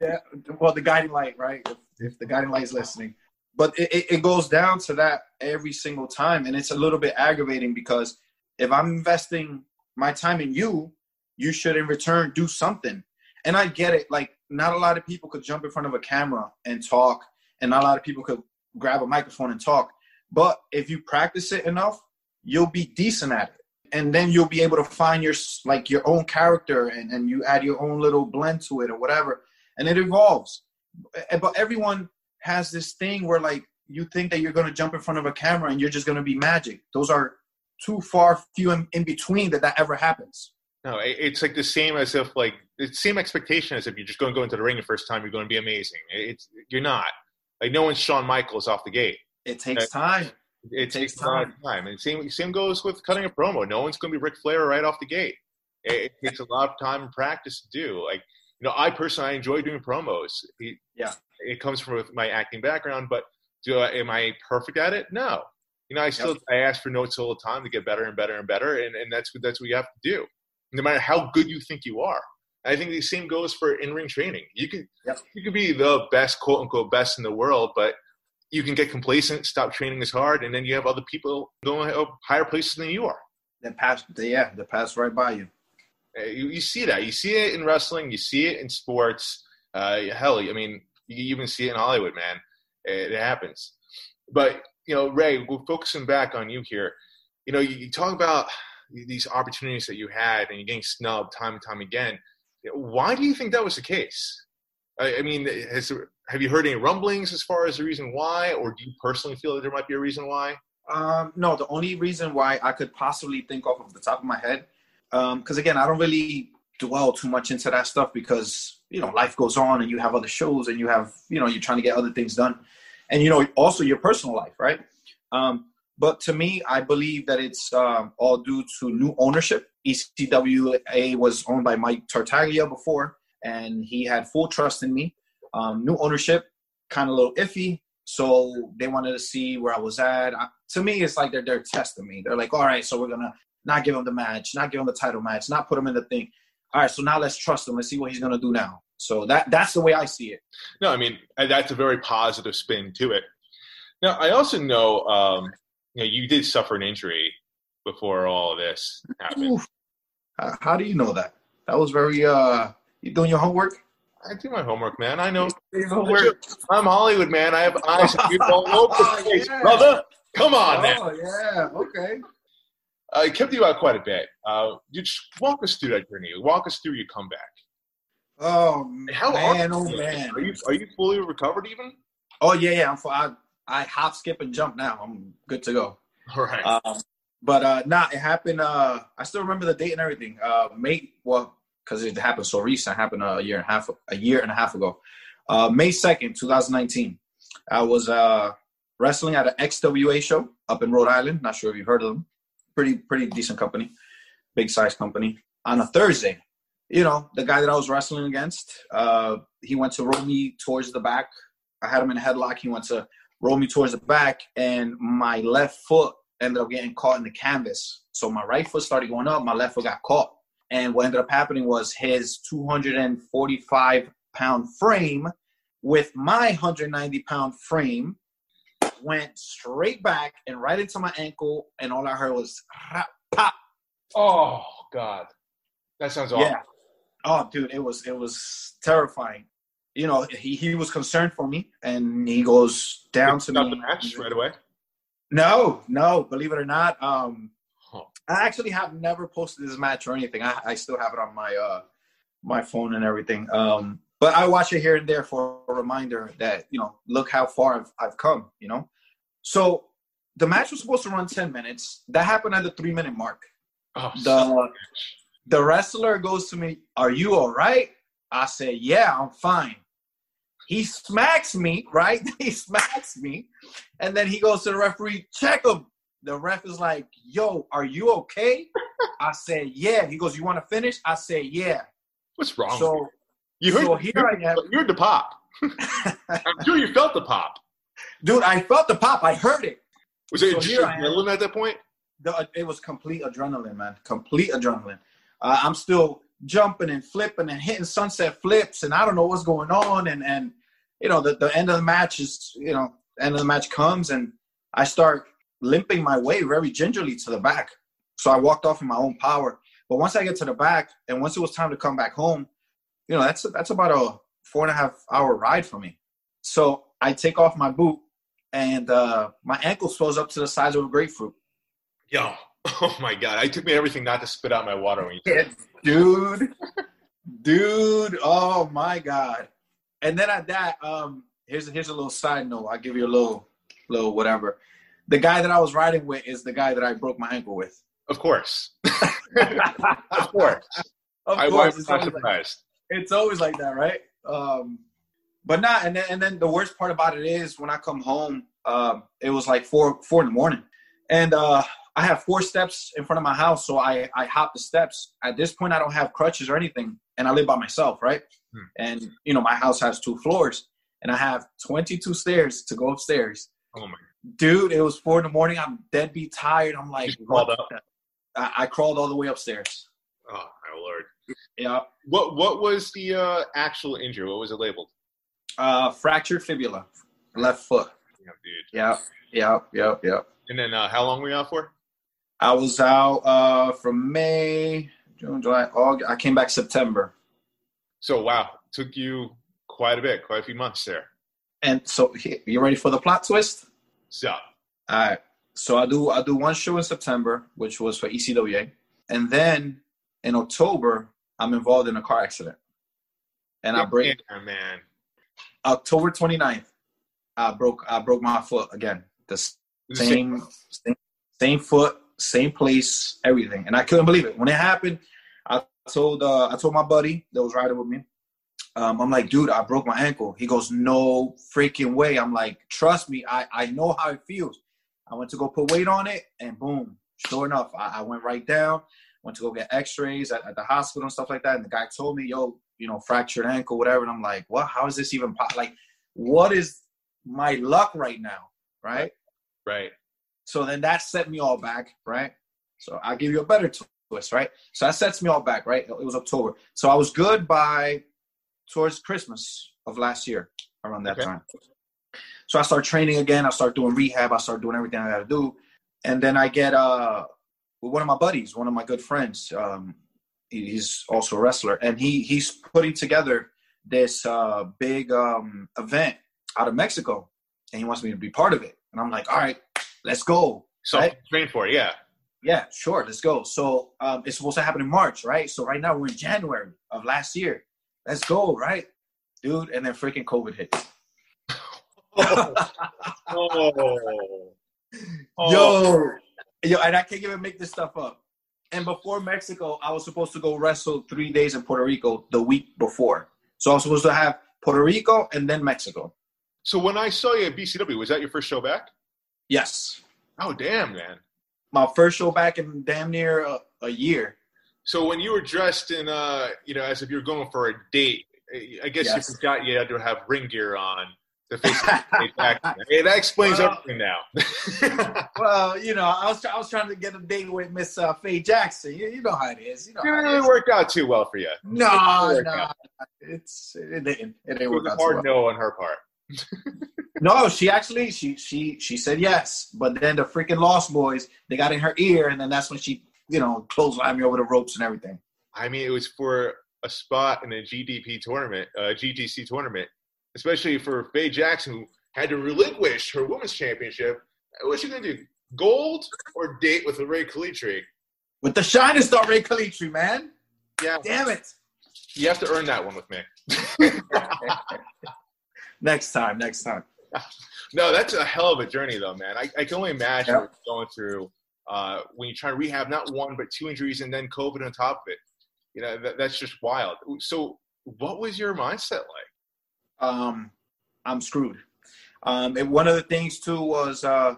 yeah, well, the guiding light, right? If, if the guiding light is listening, but it, it, it goes down to that every single time, and it's a little bit aggravating because if I'm investing my time in you, you should in return do something. And I get it. Like, not a lot of people could jump in front of a camera and talk, and not a lot of people could grab a microphone and talk. But if you practice it enough, you'll be decent at it and then you'll be able to find your like your own character and, and you add your own little blend to it or whatever and it evolves Eh, but everyone has this thing where like you think that you're going to jump in front of a camera and you're just going to be magic those are too far few in, in between that that ever happens No, it's like the same as if like the same expectation as if you're just going to go into the ring the first time. You're going to be amazing. It's you're not. Like no one's Shawn Michaels off the gate. it takes time It, takes takes a lot of time, and same same goes with cutting a promo. No one's going to be Ric Flair right off the gate. It, it takes a lot of time and practice to do. Like you know, I personally I enjoy doing promos. It, Yeah. it comes from with my acting background, but do I, am I perfect at it? No. You know, I still I ask for notes all the time to get better and better and better, and, and that's what that's what you have to do, no matter how good you think you are. I think the same goes for in ring training. You can Yep. you could be the best quote unquote best in the world, but you can get complacent, stop training as hard, and then you have other people going up higher places than you are. that pass yeah that pass right by you Uh, You, you see that. You see it in wrestling. You see it in sports. Uh, hell, I mean, you even see it in Hollywood, man. It, it happens. But you know, Ray, we're focusing back on you here. You know, you, you talk about these opportunities that you had, and you're getting snubbed time and time again. Why do you think that was the case? I, I mean, has have you heard any rumblings as far as the reason why, or do you personally feel that there might be a reason why? Um, no, the only reason why I could possibly think off of the top of my head, because again, I don't really dwell too much into that stuff because you know life goes on and you have other shows and you have you know you're trying to get other things done, and you know also your personal life, right? Um, but to me, I believe that it's um, all due to new ownership. ECWA was owned by Mike Tartaglia before, and he had full trust in me. Um, new ownership, kind of a little iffy, so they wanted to see where I was at. I, to me, it's like they're they're testing me. They're like, all right, so we're gonna not give him the match, not give him the title match, not put him in the thing. All right, so now let's trust him. Let's see what he's gonna do now. So that that's the way I see it. No, I mean that's a very positive spin to it. Now, I also know, um, you know, you did suffer an injury before all of this happened. How, how do you know that? That was very. uh You doing your homework? I do my homework, man. I know. Homework. I'm Hollywood, man. I have eyes all over the place, Yeah. brother. Come on, now. Oh yeah. Okay. I kept you out quite a bit. Uh, you just walk us through that journey. Walk us through your comeback. Oh How man, are oh man. Are you are you fully recovered even? Oh yeah, yeah. I'm. I I hop, skip, and jump now. I'm good to go. All right. Um, but uh, nah, it happened. Uh, I still remember the date and everything. Uh, May well, because it happened so recent. It happened a year and a half, a year and a half ago. Uh, May second, two thousand nineteen. I was uh wrestling at an XWA show up in Rhode Island. Not sure if you've heard of them. Pretty pretty decent company, big size company. On a Thursday, you know, the guy that I was wrestling against, uh, he went to roll me towards the back. I had him in a headlock. He went to roll me towards the back, and my left foot ended up getting caught in the canvas. So my right foot started going up, my left foot got caught. And what ended up happening was his 245 pound frame with my 190 pound frame went straight back and right into my ankle, and all I heard was rap, pop. Oh God, that sounds awful. Yeah. Oh, dude, it was it was terrifying. You know, he he was concerned for me, and he goes down to me. the match right away. No, no, believe it or not, um, Huh. I actually have never posted this match or anything. I, I still have it on my uh my phone and everything. Um, but I watch it here and there for a reminder that you know, look how far I've I've come. You know, so the match was supposed to run ten minutes. That happened at the three minute mark. Oh, The the wrestler goes to me, "Are you all right?" I say, "Yeah, I'm fine." He smacks me, right? he smacks me, and then he goes to the referee, "Check him." The ref is like, "Yo, are you okay?" I say, "Yeah." He goes, "You want to finish?" I say, "Yeah." what's wrong? So, you? you heard, so here I am. you heard the pop. I'm sure you felt the pop. dude, I felt the pop. I heard it. Was it So adrenaline at that point? the, it was complete adrenaline, man. Complete adrenaline. Uh, I'm still jumping and flipping and hitting sunset flips, and I don't know what's going on. And and you know, the, the end of the match is you know, end of the match comes, and I start limping my way very gingerly to the back. So I walked off in my own power. But once I get to the back, and once it was time to come back home, you know, that's that's about a four and a half hour ride for me. So I take off my boot, and uh, my ankle swells up to the size of a grapefruit. Yo, oh my God! I took me everything not to spit out my water when you. Dude, dude. Oh my god! And then at that, um, here's here's a little side note. I'll give you a little little whatever. The guy that I was riding with is the guy that I broke my ankle with. Of course, of course. Of I course, was it's not always, like, surprised. it's always like that, right? Um, but not. And then and then the worst part about it is when I come home, um, it was like four four in the morning, and uh, I have four steps in front of my house, so I I hop the steps. At this point, I don't have crutches or anything, and I live by myself, right? Hmm. And you know, my house has two floors, and I have 22 stairs to go upstairs. Oh my! Dude, it was four in the morning. I'm deadbeat tired. I'm like, crawled up. I, I crawled all the way upstairs. Oh my lord! Yeah, What what was the uh, actual injury? What was it labeled? uh, fractured fibula, left foot. Yeah, dude. Yeah, yeah, yeah, yeah. And then uh, how long were you out for? I was out uh, from May, June, July, August. I came back September. So wow, took you quite a bit, quite a few months there. And so, you ready for the plot twist? So All right. So I do I do one show in September, which was for ECWA, and then in October I'm involved in a car accident, and I break Yeah, man. October 29th. I broke I broke my foot again. This same, same same foot, same place, everything. And I couldn't believe it when it happened. I told uh, I told my buddy that was riding with me. Um, I'm like, dude, I broke my ankle. He goes, no freaking way. I'm like, trust me, I, I know how it feels. I went to go put weight on it, and boom, sure enough, I, I went right down. Went to go get X-rays at, at the hospital and stuff like that. And the guy told me, yo, you know, fractured ankle, whatever. And I'm like, what? How is this even po- like? What is my luck right now? Right. Right. So then that set me all back, right? So I'll give you a better twist, right? So that sets me all back, right? It was October. So I was good by towards Christmas of last year, around that Okay. time. So I start training again. I start doing rehab. I start doing everything I got to do. And then I get uh, with one of my buddies, one of my good friends. Um, he's also a wrestler, and he he's putting together this uh, big um, event out of Mexico, and he wants me to be part of it. And I'm like, all right, let's go. So Right. train for it, yeah. Yeah, sure, let's go. So um, it's supposed to happen in March, right? So right now we're in January of last year. Let's go, right, dude? And then freaking COVID hits. Oh. Yo, yo, and I can't even make this stuff up. And before Mexico, I was supposed to go wrestle three days in Puerto Rico the week before. So I was supposed to have Puerto Rico and then Mexico. So when I saw you at BCW, was that your first show back? Yes, Oh damn, man. my first show back in damn near a, a year. So when you were dressed in, uh, you know, as if you were going for a date, I guess Yes. you forgot you had to have ring gear on The face. Hey, that explains Well- everything now. Well, you know, I was I was trying to get a date with Miss uh, Faye Jackson. You, you know how it is. You know it didn't work out too well for you. No, It no, out. it's it didn't it didn't It work was a out. hard well. no on her part. No, she actually she she she said yes, but then the freaking Lost Boys they got in her ear, and then that's when she you know clotheslined me over the ropes and everything. I mean, it was for a spot in a GDP tournament, uh, GTC tournament, especially for Faye Jackson, who had to relinquish her women's championship. What's she gonna do? Gold or date with Ray Kalitri? With the shining star Ray Kalitri, man. Yeah, Damn it. you have to earn that one with me. next time, next time. No, that's a hell of a journey, though, man. I, I can only imagine you're going through uh, when you try to rehab not one but two injuries and then COVID on top of it. You know, that, that's just wild. So, what was your mindset like? um, I'm screwed. Um, and one of the things too was uh,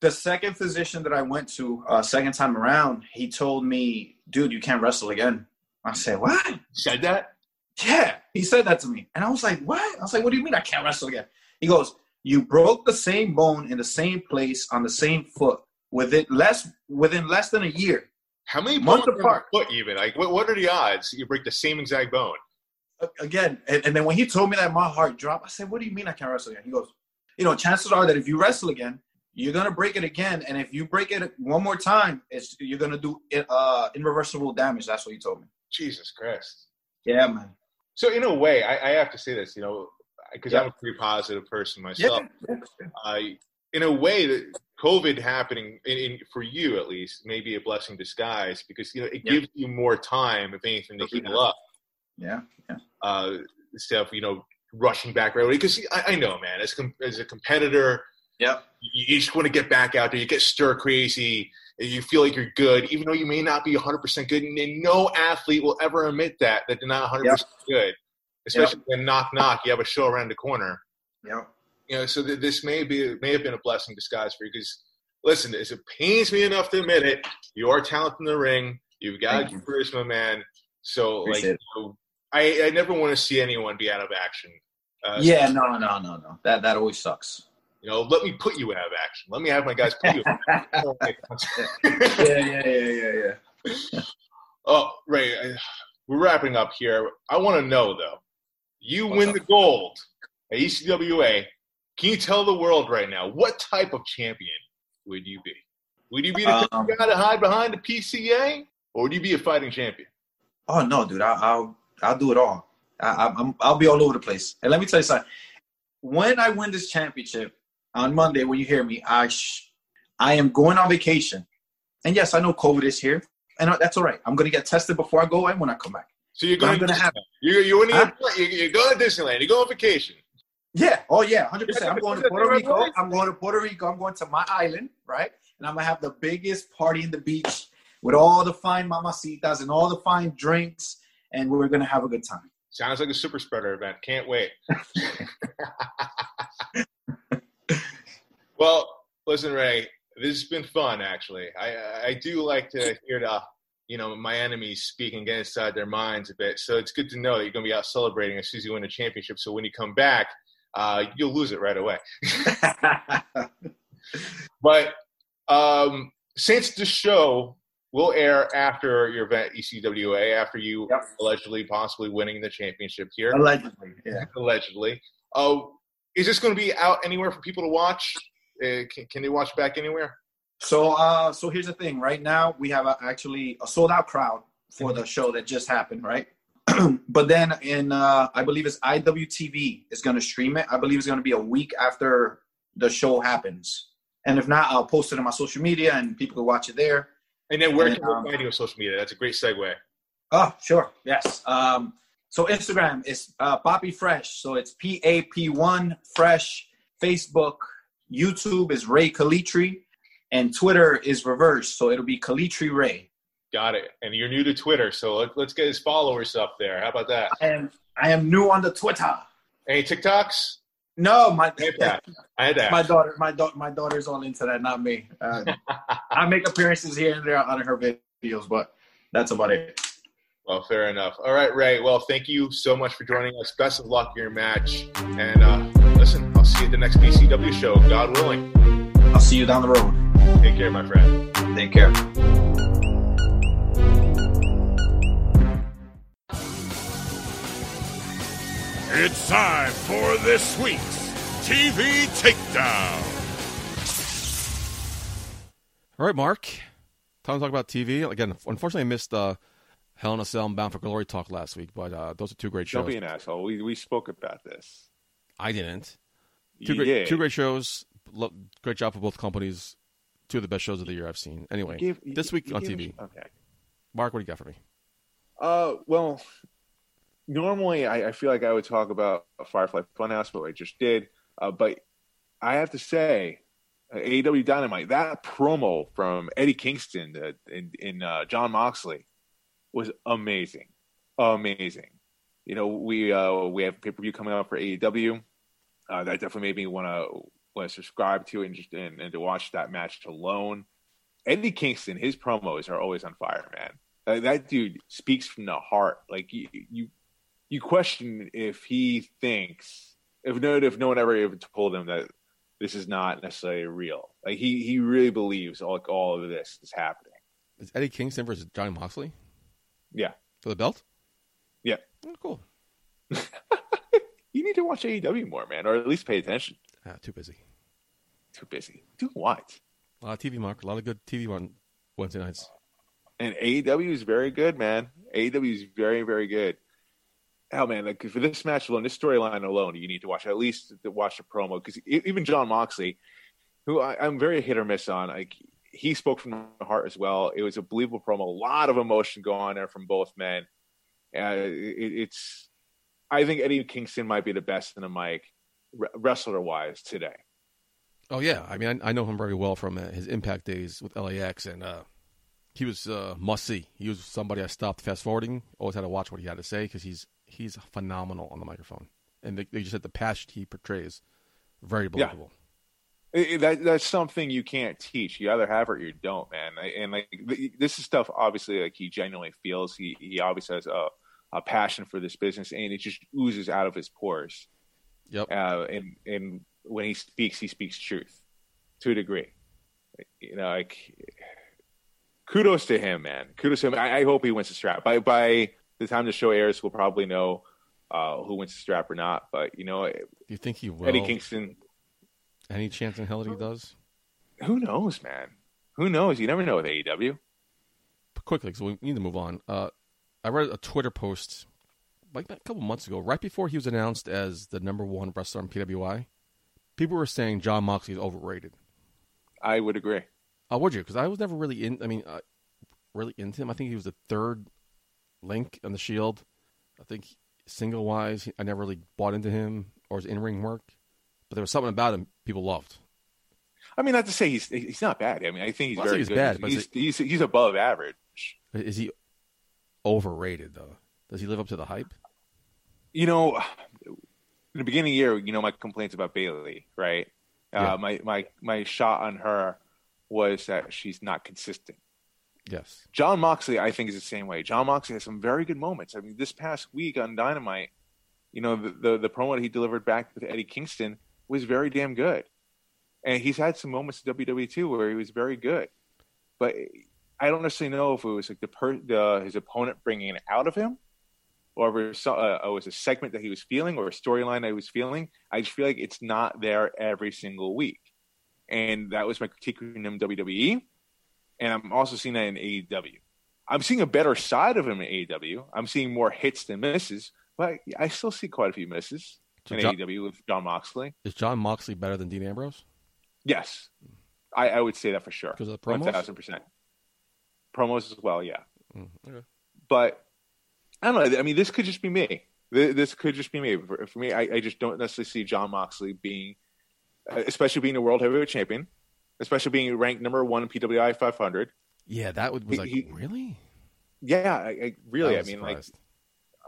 the second physician that I went to, uh, second time around, he told me, "Dude, you can't wrestle again." I said, "What?" Said that? Yeah, he said that to me, and I was like, "What?" I was like, "What do you mean I can't wrestle again?" He goes, "You broke the same bone in the same place on the same foot within less within less than a year." How many Months bones in the apart. foot even? Like, what, what are the odds you break the same exact bone? again, and, and then when he told me that, my heart dropped. I said, "What do you mean I can't wrestle again?" He goes, "You know, chances are that if you wrestle again, you're gonna break it again, and if you break it one more time, it's you're gonna do uh, irreversible damage." That's what he told me. Jesus Christ. Yeah, man. So, in a way, I, I have to say this, you know, because Yeah. I'm a pretty positive person myself. yeah. uh, in a way that COVID happening in, in, for you at least may be a blessing in disguise because you know it Yeah. gives you more time, if anything, to heal up yeah. yeah. uh, instead of you know rushing back right away. Because I, I know, man, as com- as a competitor, Yep. you, you just want to get back out there. You get stir crazy. You feel like you're good, even though you may not be 100% good. And then no athlete will ever admit that that they're not 100% Yep. good. Especially when knock knock, you have a show around the corner Yep. you know, so th- this may be may have been a blessing in disguise for you. Because listen, it pains me enough to admit it, you are talented in the ring. You've got you. charisma, man. So like, you know, I I never want to see anyone be out of action. Uh, Yeah. No. No. No. No. That that always sucks. You know, let me put you out of action. Let me have my guys put you. out of action. yeah. Yeah. Yeah. Yeah. Yeah. oh, Ray, I, we're wrapping up here. I want to know though. You win the gold at ECWA. Can you tell the world right now what type of champion would you be? Would you be the Um, guy to hide behind the PCA, or would you be a fighting champion? Oh no, dude! I, I'll I'll do it all. I- I'm I'll be all over the place. And let me tell you something. When I win this championship on Monday, when you hear me, I sh- I am going on vacation. And yes, I know COVID is here, and that's all right. I'm gonna get tested before I go and when I come back. So you're going, going to have- you're, winning Huh? you're, you're going to Disneyland. You're going on vacation. Yeah. Oh yeah, hundred percent. I'm going to Puerto Rico. I'm going to Puerto Rico. I'm going to my island, right? And I'm gonna have the biggest party in the beach with all the fine mamacitas and all the fine drinks, and we're gonna have a good time. Sounds like a super spreader event. Can't wait. well, listen, Ray, this has been fun. Actually, I I do like to hear the you know my enemies speaking get inside their minds a bit. So it's good to know that you're going to be out celebrating as soon as you win a championship. So when you come back, uh, you'll lose it right away. But um, since the show will air after your event ECWA, after you Yep. allegedly possibly winning the championship here, Allegedly, yeah. allegedly, uh, is this going to be out anywhere for people to watch? Uh, can, can they watch back anywhere? So, uh, so here's the thing. Right now, we have a, actually a sold out crowd for the show that just happened, right? but then in, uh, I believe it's IWTV is going to stream it. I believe it's going to be a week after the show happens. And if not, I'll post it on my social media and people can watch it there. And then where And, can we um, find you on social media? That's a great segue. Oh, sure. Yes. Um, so Instagram is uh, Poppy Fresh. So it's P A P one Fresh. Facebook, YouTube is Ray Kalitri, and Twitter is reversed, So it'll be Kalitri Ray. Got it. And you're new to Twitter, so let, let's get his followers up there. How about that? And I am new on the Twitter. Any TikToks? No, my I had that. I had that. my daughter, my daughter, my daughter's all into that, not me. Uh, I make appearances here and there on her videos, but that's about it. Well, fair enough. All right, Ray. Well, thank you so much for joining us. Best of luck in your match. And uh, see you at the next BCW show, God willing. I'll see you down the road. Take care, my friend. Take care. It's time for this week's TV Takedown. All right, Mark. Time to talk about TV. Again, unfortunately, I missed uh, Hell in a Cell and Bound for Glory talk last week, but uh, those are two great shows. Don't be an asshole. We we spoke about this. I didn't. Two great, did. two great shows. Lo- great job for both companies. Two of the best shows of the year I've seen. Anyway, You gave- you- this week on TV. a- Okay. Mark, what do you got for me? Uh, well, normally I, I feel like I would talk about a Firefly Funhouse, but I just did. Uh, but I have to say, uh, AEW Dynamite, that promo from Eddie Kingston uh, in, in uh, Jon Moxley was amazing, amazing. You know, we uh, we have pay per view coming up for AEW. Uh, that definitely made me want to want to subscribe to and just and, and to watch that match alone. Eddie Kingston, his promos are always on fire, man. That, that dude speaks from the heart. Like you, you, you question if he thinks if no if no one ever ever told him that this is not necessarily real. Like he he really believes all all of this is happening. Is Eddie Kingston versus Johnny Moxley Yeah, for the belt? yeah. Oh, cool. You need to watch AEW more, man, or at least pay attention. Ah, too busy. Too busy. Do what? A lot of TV, Mark. A lot of good TV on Wednesday nights. And AEW is very good, man. AEW is very, very good. Hell, man, like for this match alone, this storyline alone, you need to watch at least to watch the promo because even Jon Moxley, who I, I'm very hit or miss on, like he spoke from the heart as well. It was a believable promo, a lot of emotion going on there from both men. Uh, it, it's, I think Eddie Kingston might be the best in the mic, wrestler wise today. Oh yeah, I mean I, I know him very well from uh, his Impact days with LAX, and uh, he was uh, must see. He was somebody I stopped fast forwarding. Always had to watch what he had to say because he's he's phenomenal on the microphone, and they, they just said the passion he portrays, very believable. It- it- that that's something you can't teach. You either have it or you don't, man. And like this is stuff, obviously, like he genuinely feels. He he obviously has a, a passion for this business, and it just oozes out of his pores. Yep. Uh, and and when he speaks, he speaks truth to a degree. You know, like kudos to him, man. Kudos to him. I, I hope he wins the strap. By by the time the show airs, we'll probably know uh, who wins the strap or not. But you know, Do you think he will? Eddie Kingston. Any chance in hell that he does? Who knows, man? Who knows? You never know with AEW. But quickly, because we need to move on. Uh, I read a Twitter post like a couple months ago, right before he was announced as the number one wrestler on PWI. People were saying Jon Moxley is overrated. I would agree. Uh, would you? Because I was never really in. I mean, uh, really into him. I think he was the third link on the Shield. I think single wise, I never really bought into him or his in ring work. But there was something about him people loved. I mean, not to say he's he's not bad. I mean, I think he's Well, very think he's good. bad, but he's, he's, he's above average. Is he overrated though? Does he live up to the hype? You know, in the beginning of the year, you know, my complaints about Bayley, right? Yeah. Uh, my my my shot on her was that she's not consistent. Yes. Jon Moxley, I think, is the same way. Jon Moxley has some very good moments. I mean, this past week on Dynamite, you know, the the, the promo that he delivered back with Eddie Kingston was very damn good, and he's had some moments in WWE too where he was very good. But I don't necessarily know if it was like the, per, the his opponent bringing it out of him, or if it was, uh, it was a segment that he was feeling or a storyline that he was feeling. I just feel like it's not there every single week, and that was my critique in him WWE and I'm also seeing that in AEW. I'm seeing a better side of him in AEW. I'm seeing more hits than misses, but I still see quite a few misses So in John- AEW with Jon Moxley. Is Jon Moxley better than Dean Ambrose? Yes, I, I would say that for sure. Because of the promos? thousand percent. Promos as well, yeah. Mm, okay. But I don't know. I mean, this could just be me. This could just be me. For, for me, I, I just don't necessarily see Jon Moxley being, uh, especially being a world heavyweight champion, especially being ranked number one in PWI 500. Yeah, that would, was like he- really. Yeah, I, I really. I mean, like.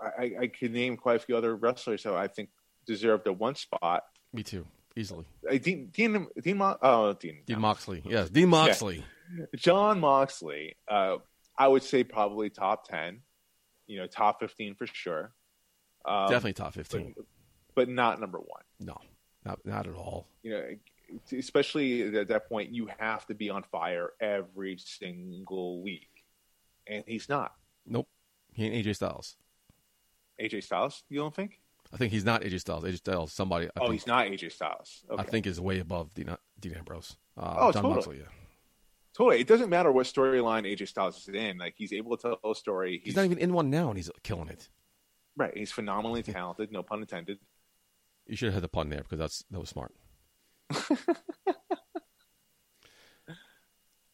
I, I could name quite a few other wrestlers who I think deserved a one spot. Me too, easily. Uh, Dean, Dean, Dean, Mo- oh, Dean, Dean Moxley, yes, Dean Moxley. Jon Moxley. Uh, I would say probably top ten. You know, top fifteen for sure. Um, Definitely top fifteen. but, but not number one. No, not not at all. You know, especially at that point, you have to be on fire every single week, and he's not. Nope, he ain't AJ Styles. AJ Styles, you don't think? I think he's not AJ Styles. AJ Styles, somebody. I oh, think, he's not AJ Styles. Okay. I think is way above Dean, Dean Ambrose. Uh, Oh, John totally. Moxley, yeah. Totally. It doesn't matter what storyline AJ Styles is in. Like he's able to tell a story. He's not even in one now, and he's killing it. right. He's phenomenally talented. No pun intended. You should have had the pun there because that's that was smart.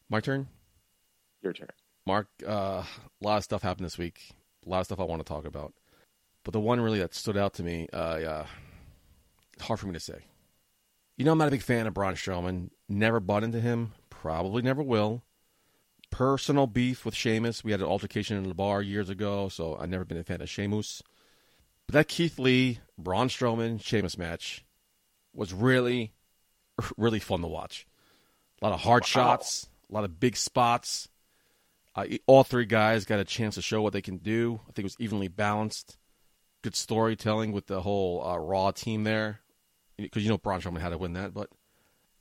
My turn. Your turn. Mark, uh, a lot of stuff happened this week. A lot of stuff I want to talk about. But the one really that stood out to me, uh, uh, it's hard for me to say. You know, I'm not a big fan of Braun Strowman. Never bought into him. Probably never will. Personal beef with Sheamus. We had an altercation in the bar years ago, so I've never been a fan of Sheamus. But that Keith Lee, Braun Strowman, Sheamus match was really, really fun to watch. A lot of hard shots, a lot of big spots. Uh, all three guys got a chance to show what they can do. I think it was evenly balanced. Good storytelling with the whole uh, Raw team there, because you know Braun Strowman had to win that. But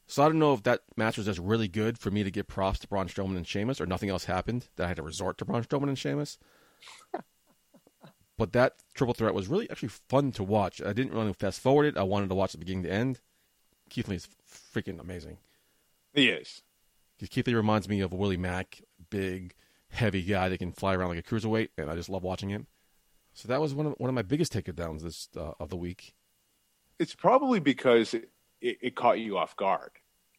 so I don't know if that match was just really good for me to give props to Braun Strowman and Sheamus, or nothing else happened that I had to resort to Braun Strowman and Sheamus. but that triple threat was really actually fun to watch. I didn't really fast forward it. I wanted to watch the beginning to end. Keith Lee is freaking amazing. He is. 'Cause Keith Lee reminds me of Willie Mack, big, heavy guy that can fly around like a cruiserweight, and I just love watching him. So that was one of one of my biggest takedowns this uh, of the week. It's probably because it, it, it caught you off guard.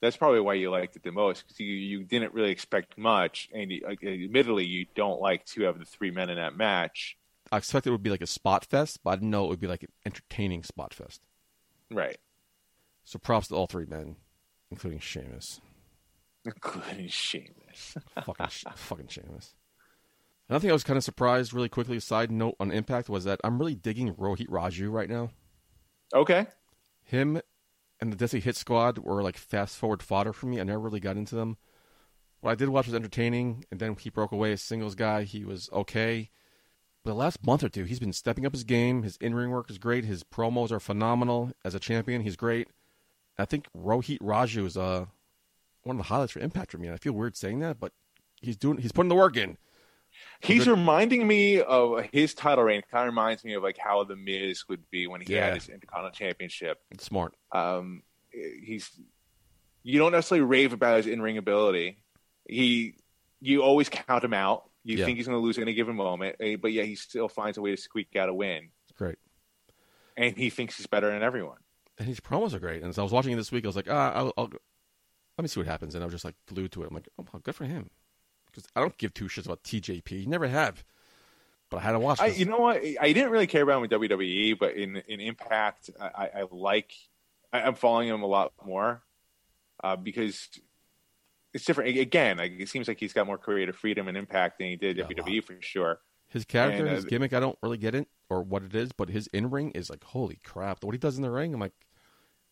That's probably why you liked it the most because you, you didn't really expect much, and you, like, admittedly, you don't like to have the three men in that match. I expected it would be like a spot fest, but I didn't know it would be like an entertaining spot fest. Right. So props to all three men, including Sheamus. Including Sheamus. fucking, fucking Sheamus. Another thing I was kind of surprised, really quickly, side note on Impact, was that I'm really digging Rohit Raju right now. Okay. Him and the Desi Hit Squad were like fast forward fodder for me. I never really got into them. What I did watch was entertaining, and then he broke away as singles guy. He was okay. But the last month or two, he's been stepping up his game. His in ring work is great. His promos are phenomenal. As a champion, he's great. I think Rohit Raju is uh, one of the highlights for Impact for me. I feel weird saying that, but he's doing he's putting the work in. He's Good. reminding me of his title reign. Kind of reminds me of like how the Miz would be when he Yeah. had his Intercontinental Championship. It's smart. Um, he's you don't necessarily rave about his in ring ability. He you always count him out. You Yeah. think he's going to lose at any given moment, eh, but yeah, he still finds a way to squeak out a win, It's great. and he thinks he's better than everyone. and his promos are great. And so I was watching it this week. I was like, ah, I'll, I'll let me see what happens. And I was just like glued to it. I'm like, oh, good for him. Because I don't give two shits about TJP. Never have. But I had to watch. I, this. you know what? I didn't really care about him in WWE, but in in Impact, I, I, like. I, I'm following him a lot more uh, because it's different. Again, like, it seems like he's got more creative freedom and Impact than he did Yeah, WWE for sure. his character, and, uh, his gimmick, I don't really get it or what it is. But his in ring is like, holy crap! What he does in the ring, I'm like,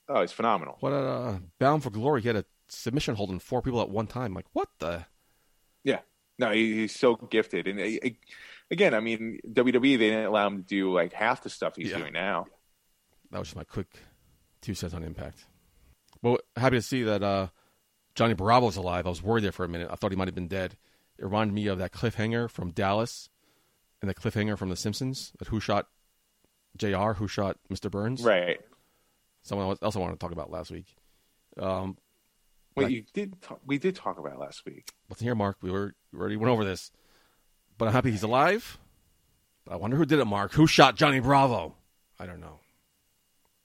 Oh, it's phenomenal. what a uh, Bound for Glory. He had a submission holding four people at one time. like, what the? Yeah, no, he, he's so gifted, and uh, again, I mean, WWE they didn't allow him to do like half the stuff he's Yeah. doing now. That was just my quick two cents on Impact. Well, happy to see that uh, Johnny Bravo's alive. I was worried there for a minute. I thought he might have been dead. It reminded me of that cliffhanger from Dallas and the cliffhanger from The Simpsons. That who shot J.R. Who shot Mr. Burns? Right. Someone else I wanted to talk about last week. Um, Wait, Right. you did. Talk, we did talk about it last week. wasn't here, Mark. We were we already went over this, but I'm happy he's alive. But I wonder who did it, Mark. Who shot Johnny Bravo? I don't know.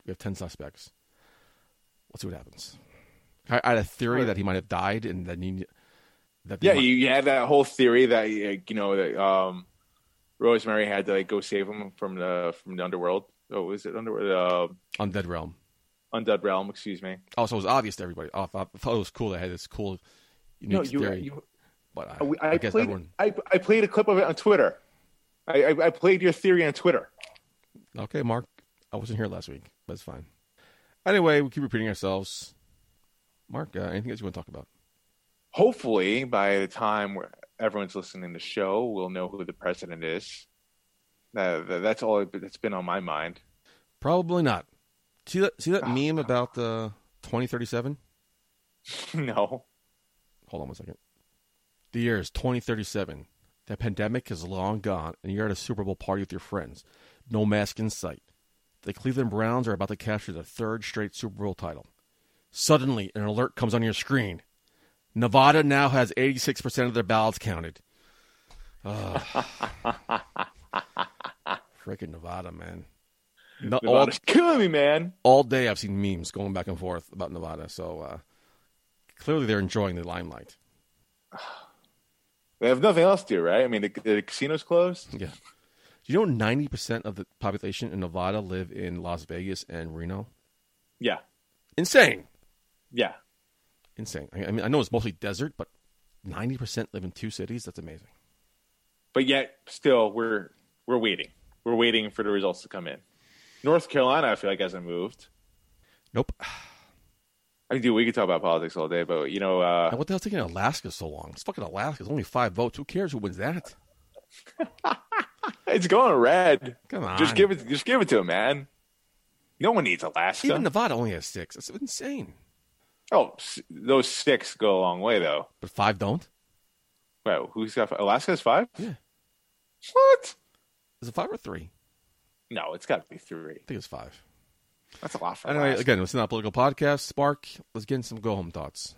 We have ten suspects. Let's see what happens. I, I had a theory that he might have died, and that he that Yeah, might- you, had that whole theory that you know that um, Rosemary had to like go save him from the from the underworld. Oh, was it underworld? Uh, Undead Realm. Undead Realm. Excuse me. Oh, so it was obvious to everybody. Oh, I thought it was cool. That I had this cool, unique No, you. theory. you but I, I, I, guess played. everyone. I, I played a clip of it on Twitter. I, I, I played your theory on Twitter. Okay, Mark. I wasn't here last week. That's fine. Anyway, we keep repeating ourselves. Mark, uh, anything else you want to talk about? Hopefully, by the time everyone's listening to the show, we'll know who the president is. Uh, that's all that's been on my mind. Probably not. See that? See that ah, meme about the 2037? no. Hold on one second. The year is 2037. The pandemic is long gone, and you're at a Super Bowl party with your friends. No mask in sight. the Cleveland Browns are about to capture the third straight Super Bowl title. Suddenly, an alert comes on your screen. Nevada now has 86% of their ballots counted. Freaking Nevada, man. No, all, killing me, man. all day I've seen memes going back and forth about Nevada. So uh, clearly they're enjoying the limelight. They have nothing else to do, right? I mean, the, the casino's closed. Yeah. Do you know 90% of the population in Nevada live in Las Vegas and Reno? Yeah, Insane. yeah. Insane. I I mean, I know it's mostly desert, but 90% live in two cities. That's amazing. But yet, still, we're we're waiting. We're waiting for the results to come in. North Carolina, I feel like hasn't moved. Nope. I mean, dude, we could talk about politics all day, but you know, uh, And what the hell's taking Alaska so long? It's fucking Alaska. It's only five votes. Who cares who wins that? it's going red. Come on. Just give it. Just give it to him, man. No one needs Alaska. Even Nevada only has six. That's insane. oh, those six go a long way, though. But five don't? Well, who's got Alaska has five? Yeah. What? Is it five or three? No, it's got to be three. I think it's five. That's a lot for Anyway, Alaska. again, it's not a political podcast. Spark, let's get in some go home thoughts.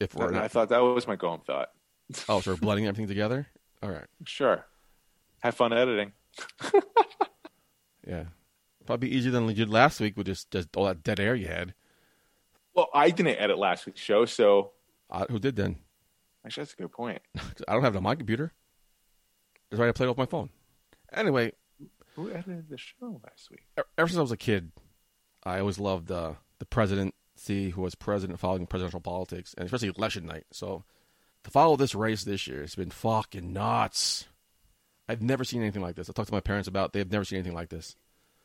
If we're I, I thought that was my go home thought. Oh, so we're blending everything together? All right. Sure. Have fun editing. Yeah. Probably easier than you did last week with just, just all that dead air you had. Well, I didn't edit last week's show, so Uh, who did then? actually that's a good point. I don't have it on my computer. That's why I played it off my phone. Anyway, Who edited the show last week? ever since I was a kid, I always loved uh, the presidency, who was president, following presidential politics, and especially election night. So to follow this race this year, it's been fucking nuts. I've never seen anything like this. I talked to my parents about; they've never seen anything like this.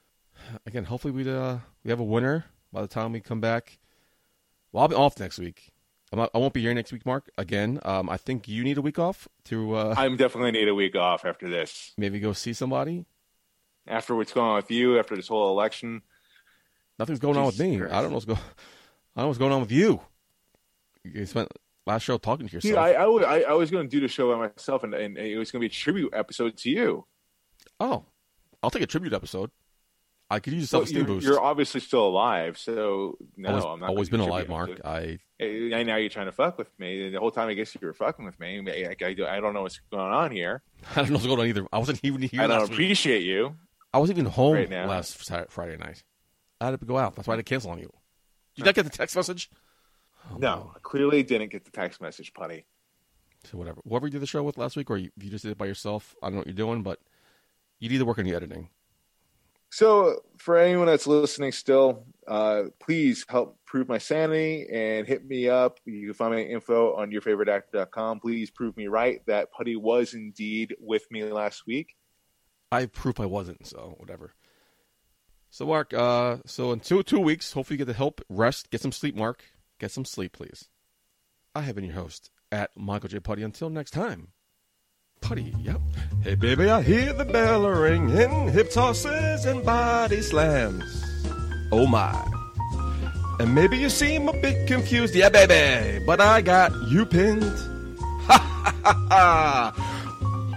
Again, hopefully we uh, we have a winner by the time we come back. Well, I'll be off next week. I'm not, I won't be here next week, Mark. Again, um, I think you need a week off to uh, I'm definitely need a week off after this. maybe go see somebody. After what's going on with you, after this whole election. Nothing's going on with me. Christ. I don't know what's going. I don't know what's going on with you. You spent last show talking to yourself. Dude, I, I, wa- I, I was going to do the show by myself, and, and it was going to be a tribute episode to you. oh, I'll take a tribute episode. I could use a self esteem you're, boost. you're obviously still alive, so no, always, I'm not. always been alive, Mark. episode. I I, I know you're trying to fuck with me. The whole time, I guess you were fucking with me. I, I, I don't know what's going on here. I don't know what's going on either. I wasn't even here I don't last week. appreciate you. I wasn't even home right last Saturday, Friday night. I had to go out. That's why I had to cancel on you. Did you not get the text message? Oh, No, clearly didn't get the text message, putty. So whatever. Whoever you did the show with last week, or you, you just did it by yourself, I don't know what you're doing, but you need to work on the editing. So, for anyone that's listening still, uh, please help prove my sanity and hit me up. You can find my info on yourfavoriteactor.com. Please prove me right that Putty was indeed with me last week. I have proof I wasn't, so whatever. So Mark, uh, so in two two weeks, hopefully you get the help, rest, get some sleep. Mark, get some sleep, please. I have been your host at Michael J. Putty. Until next time, Putty. Yep. Hey baby, I hear the bell ringing, hip tosses and body slams. Oh my. And maybe you seem a bit confused, yeah, baby, but I got you pinned. Ha ha ha ha.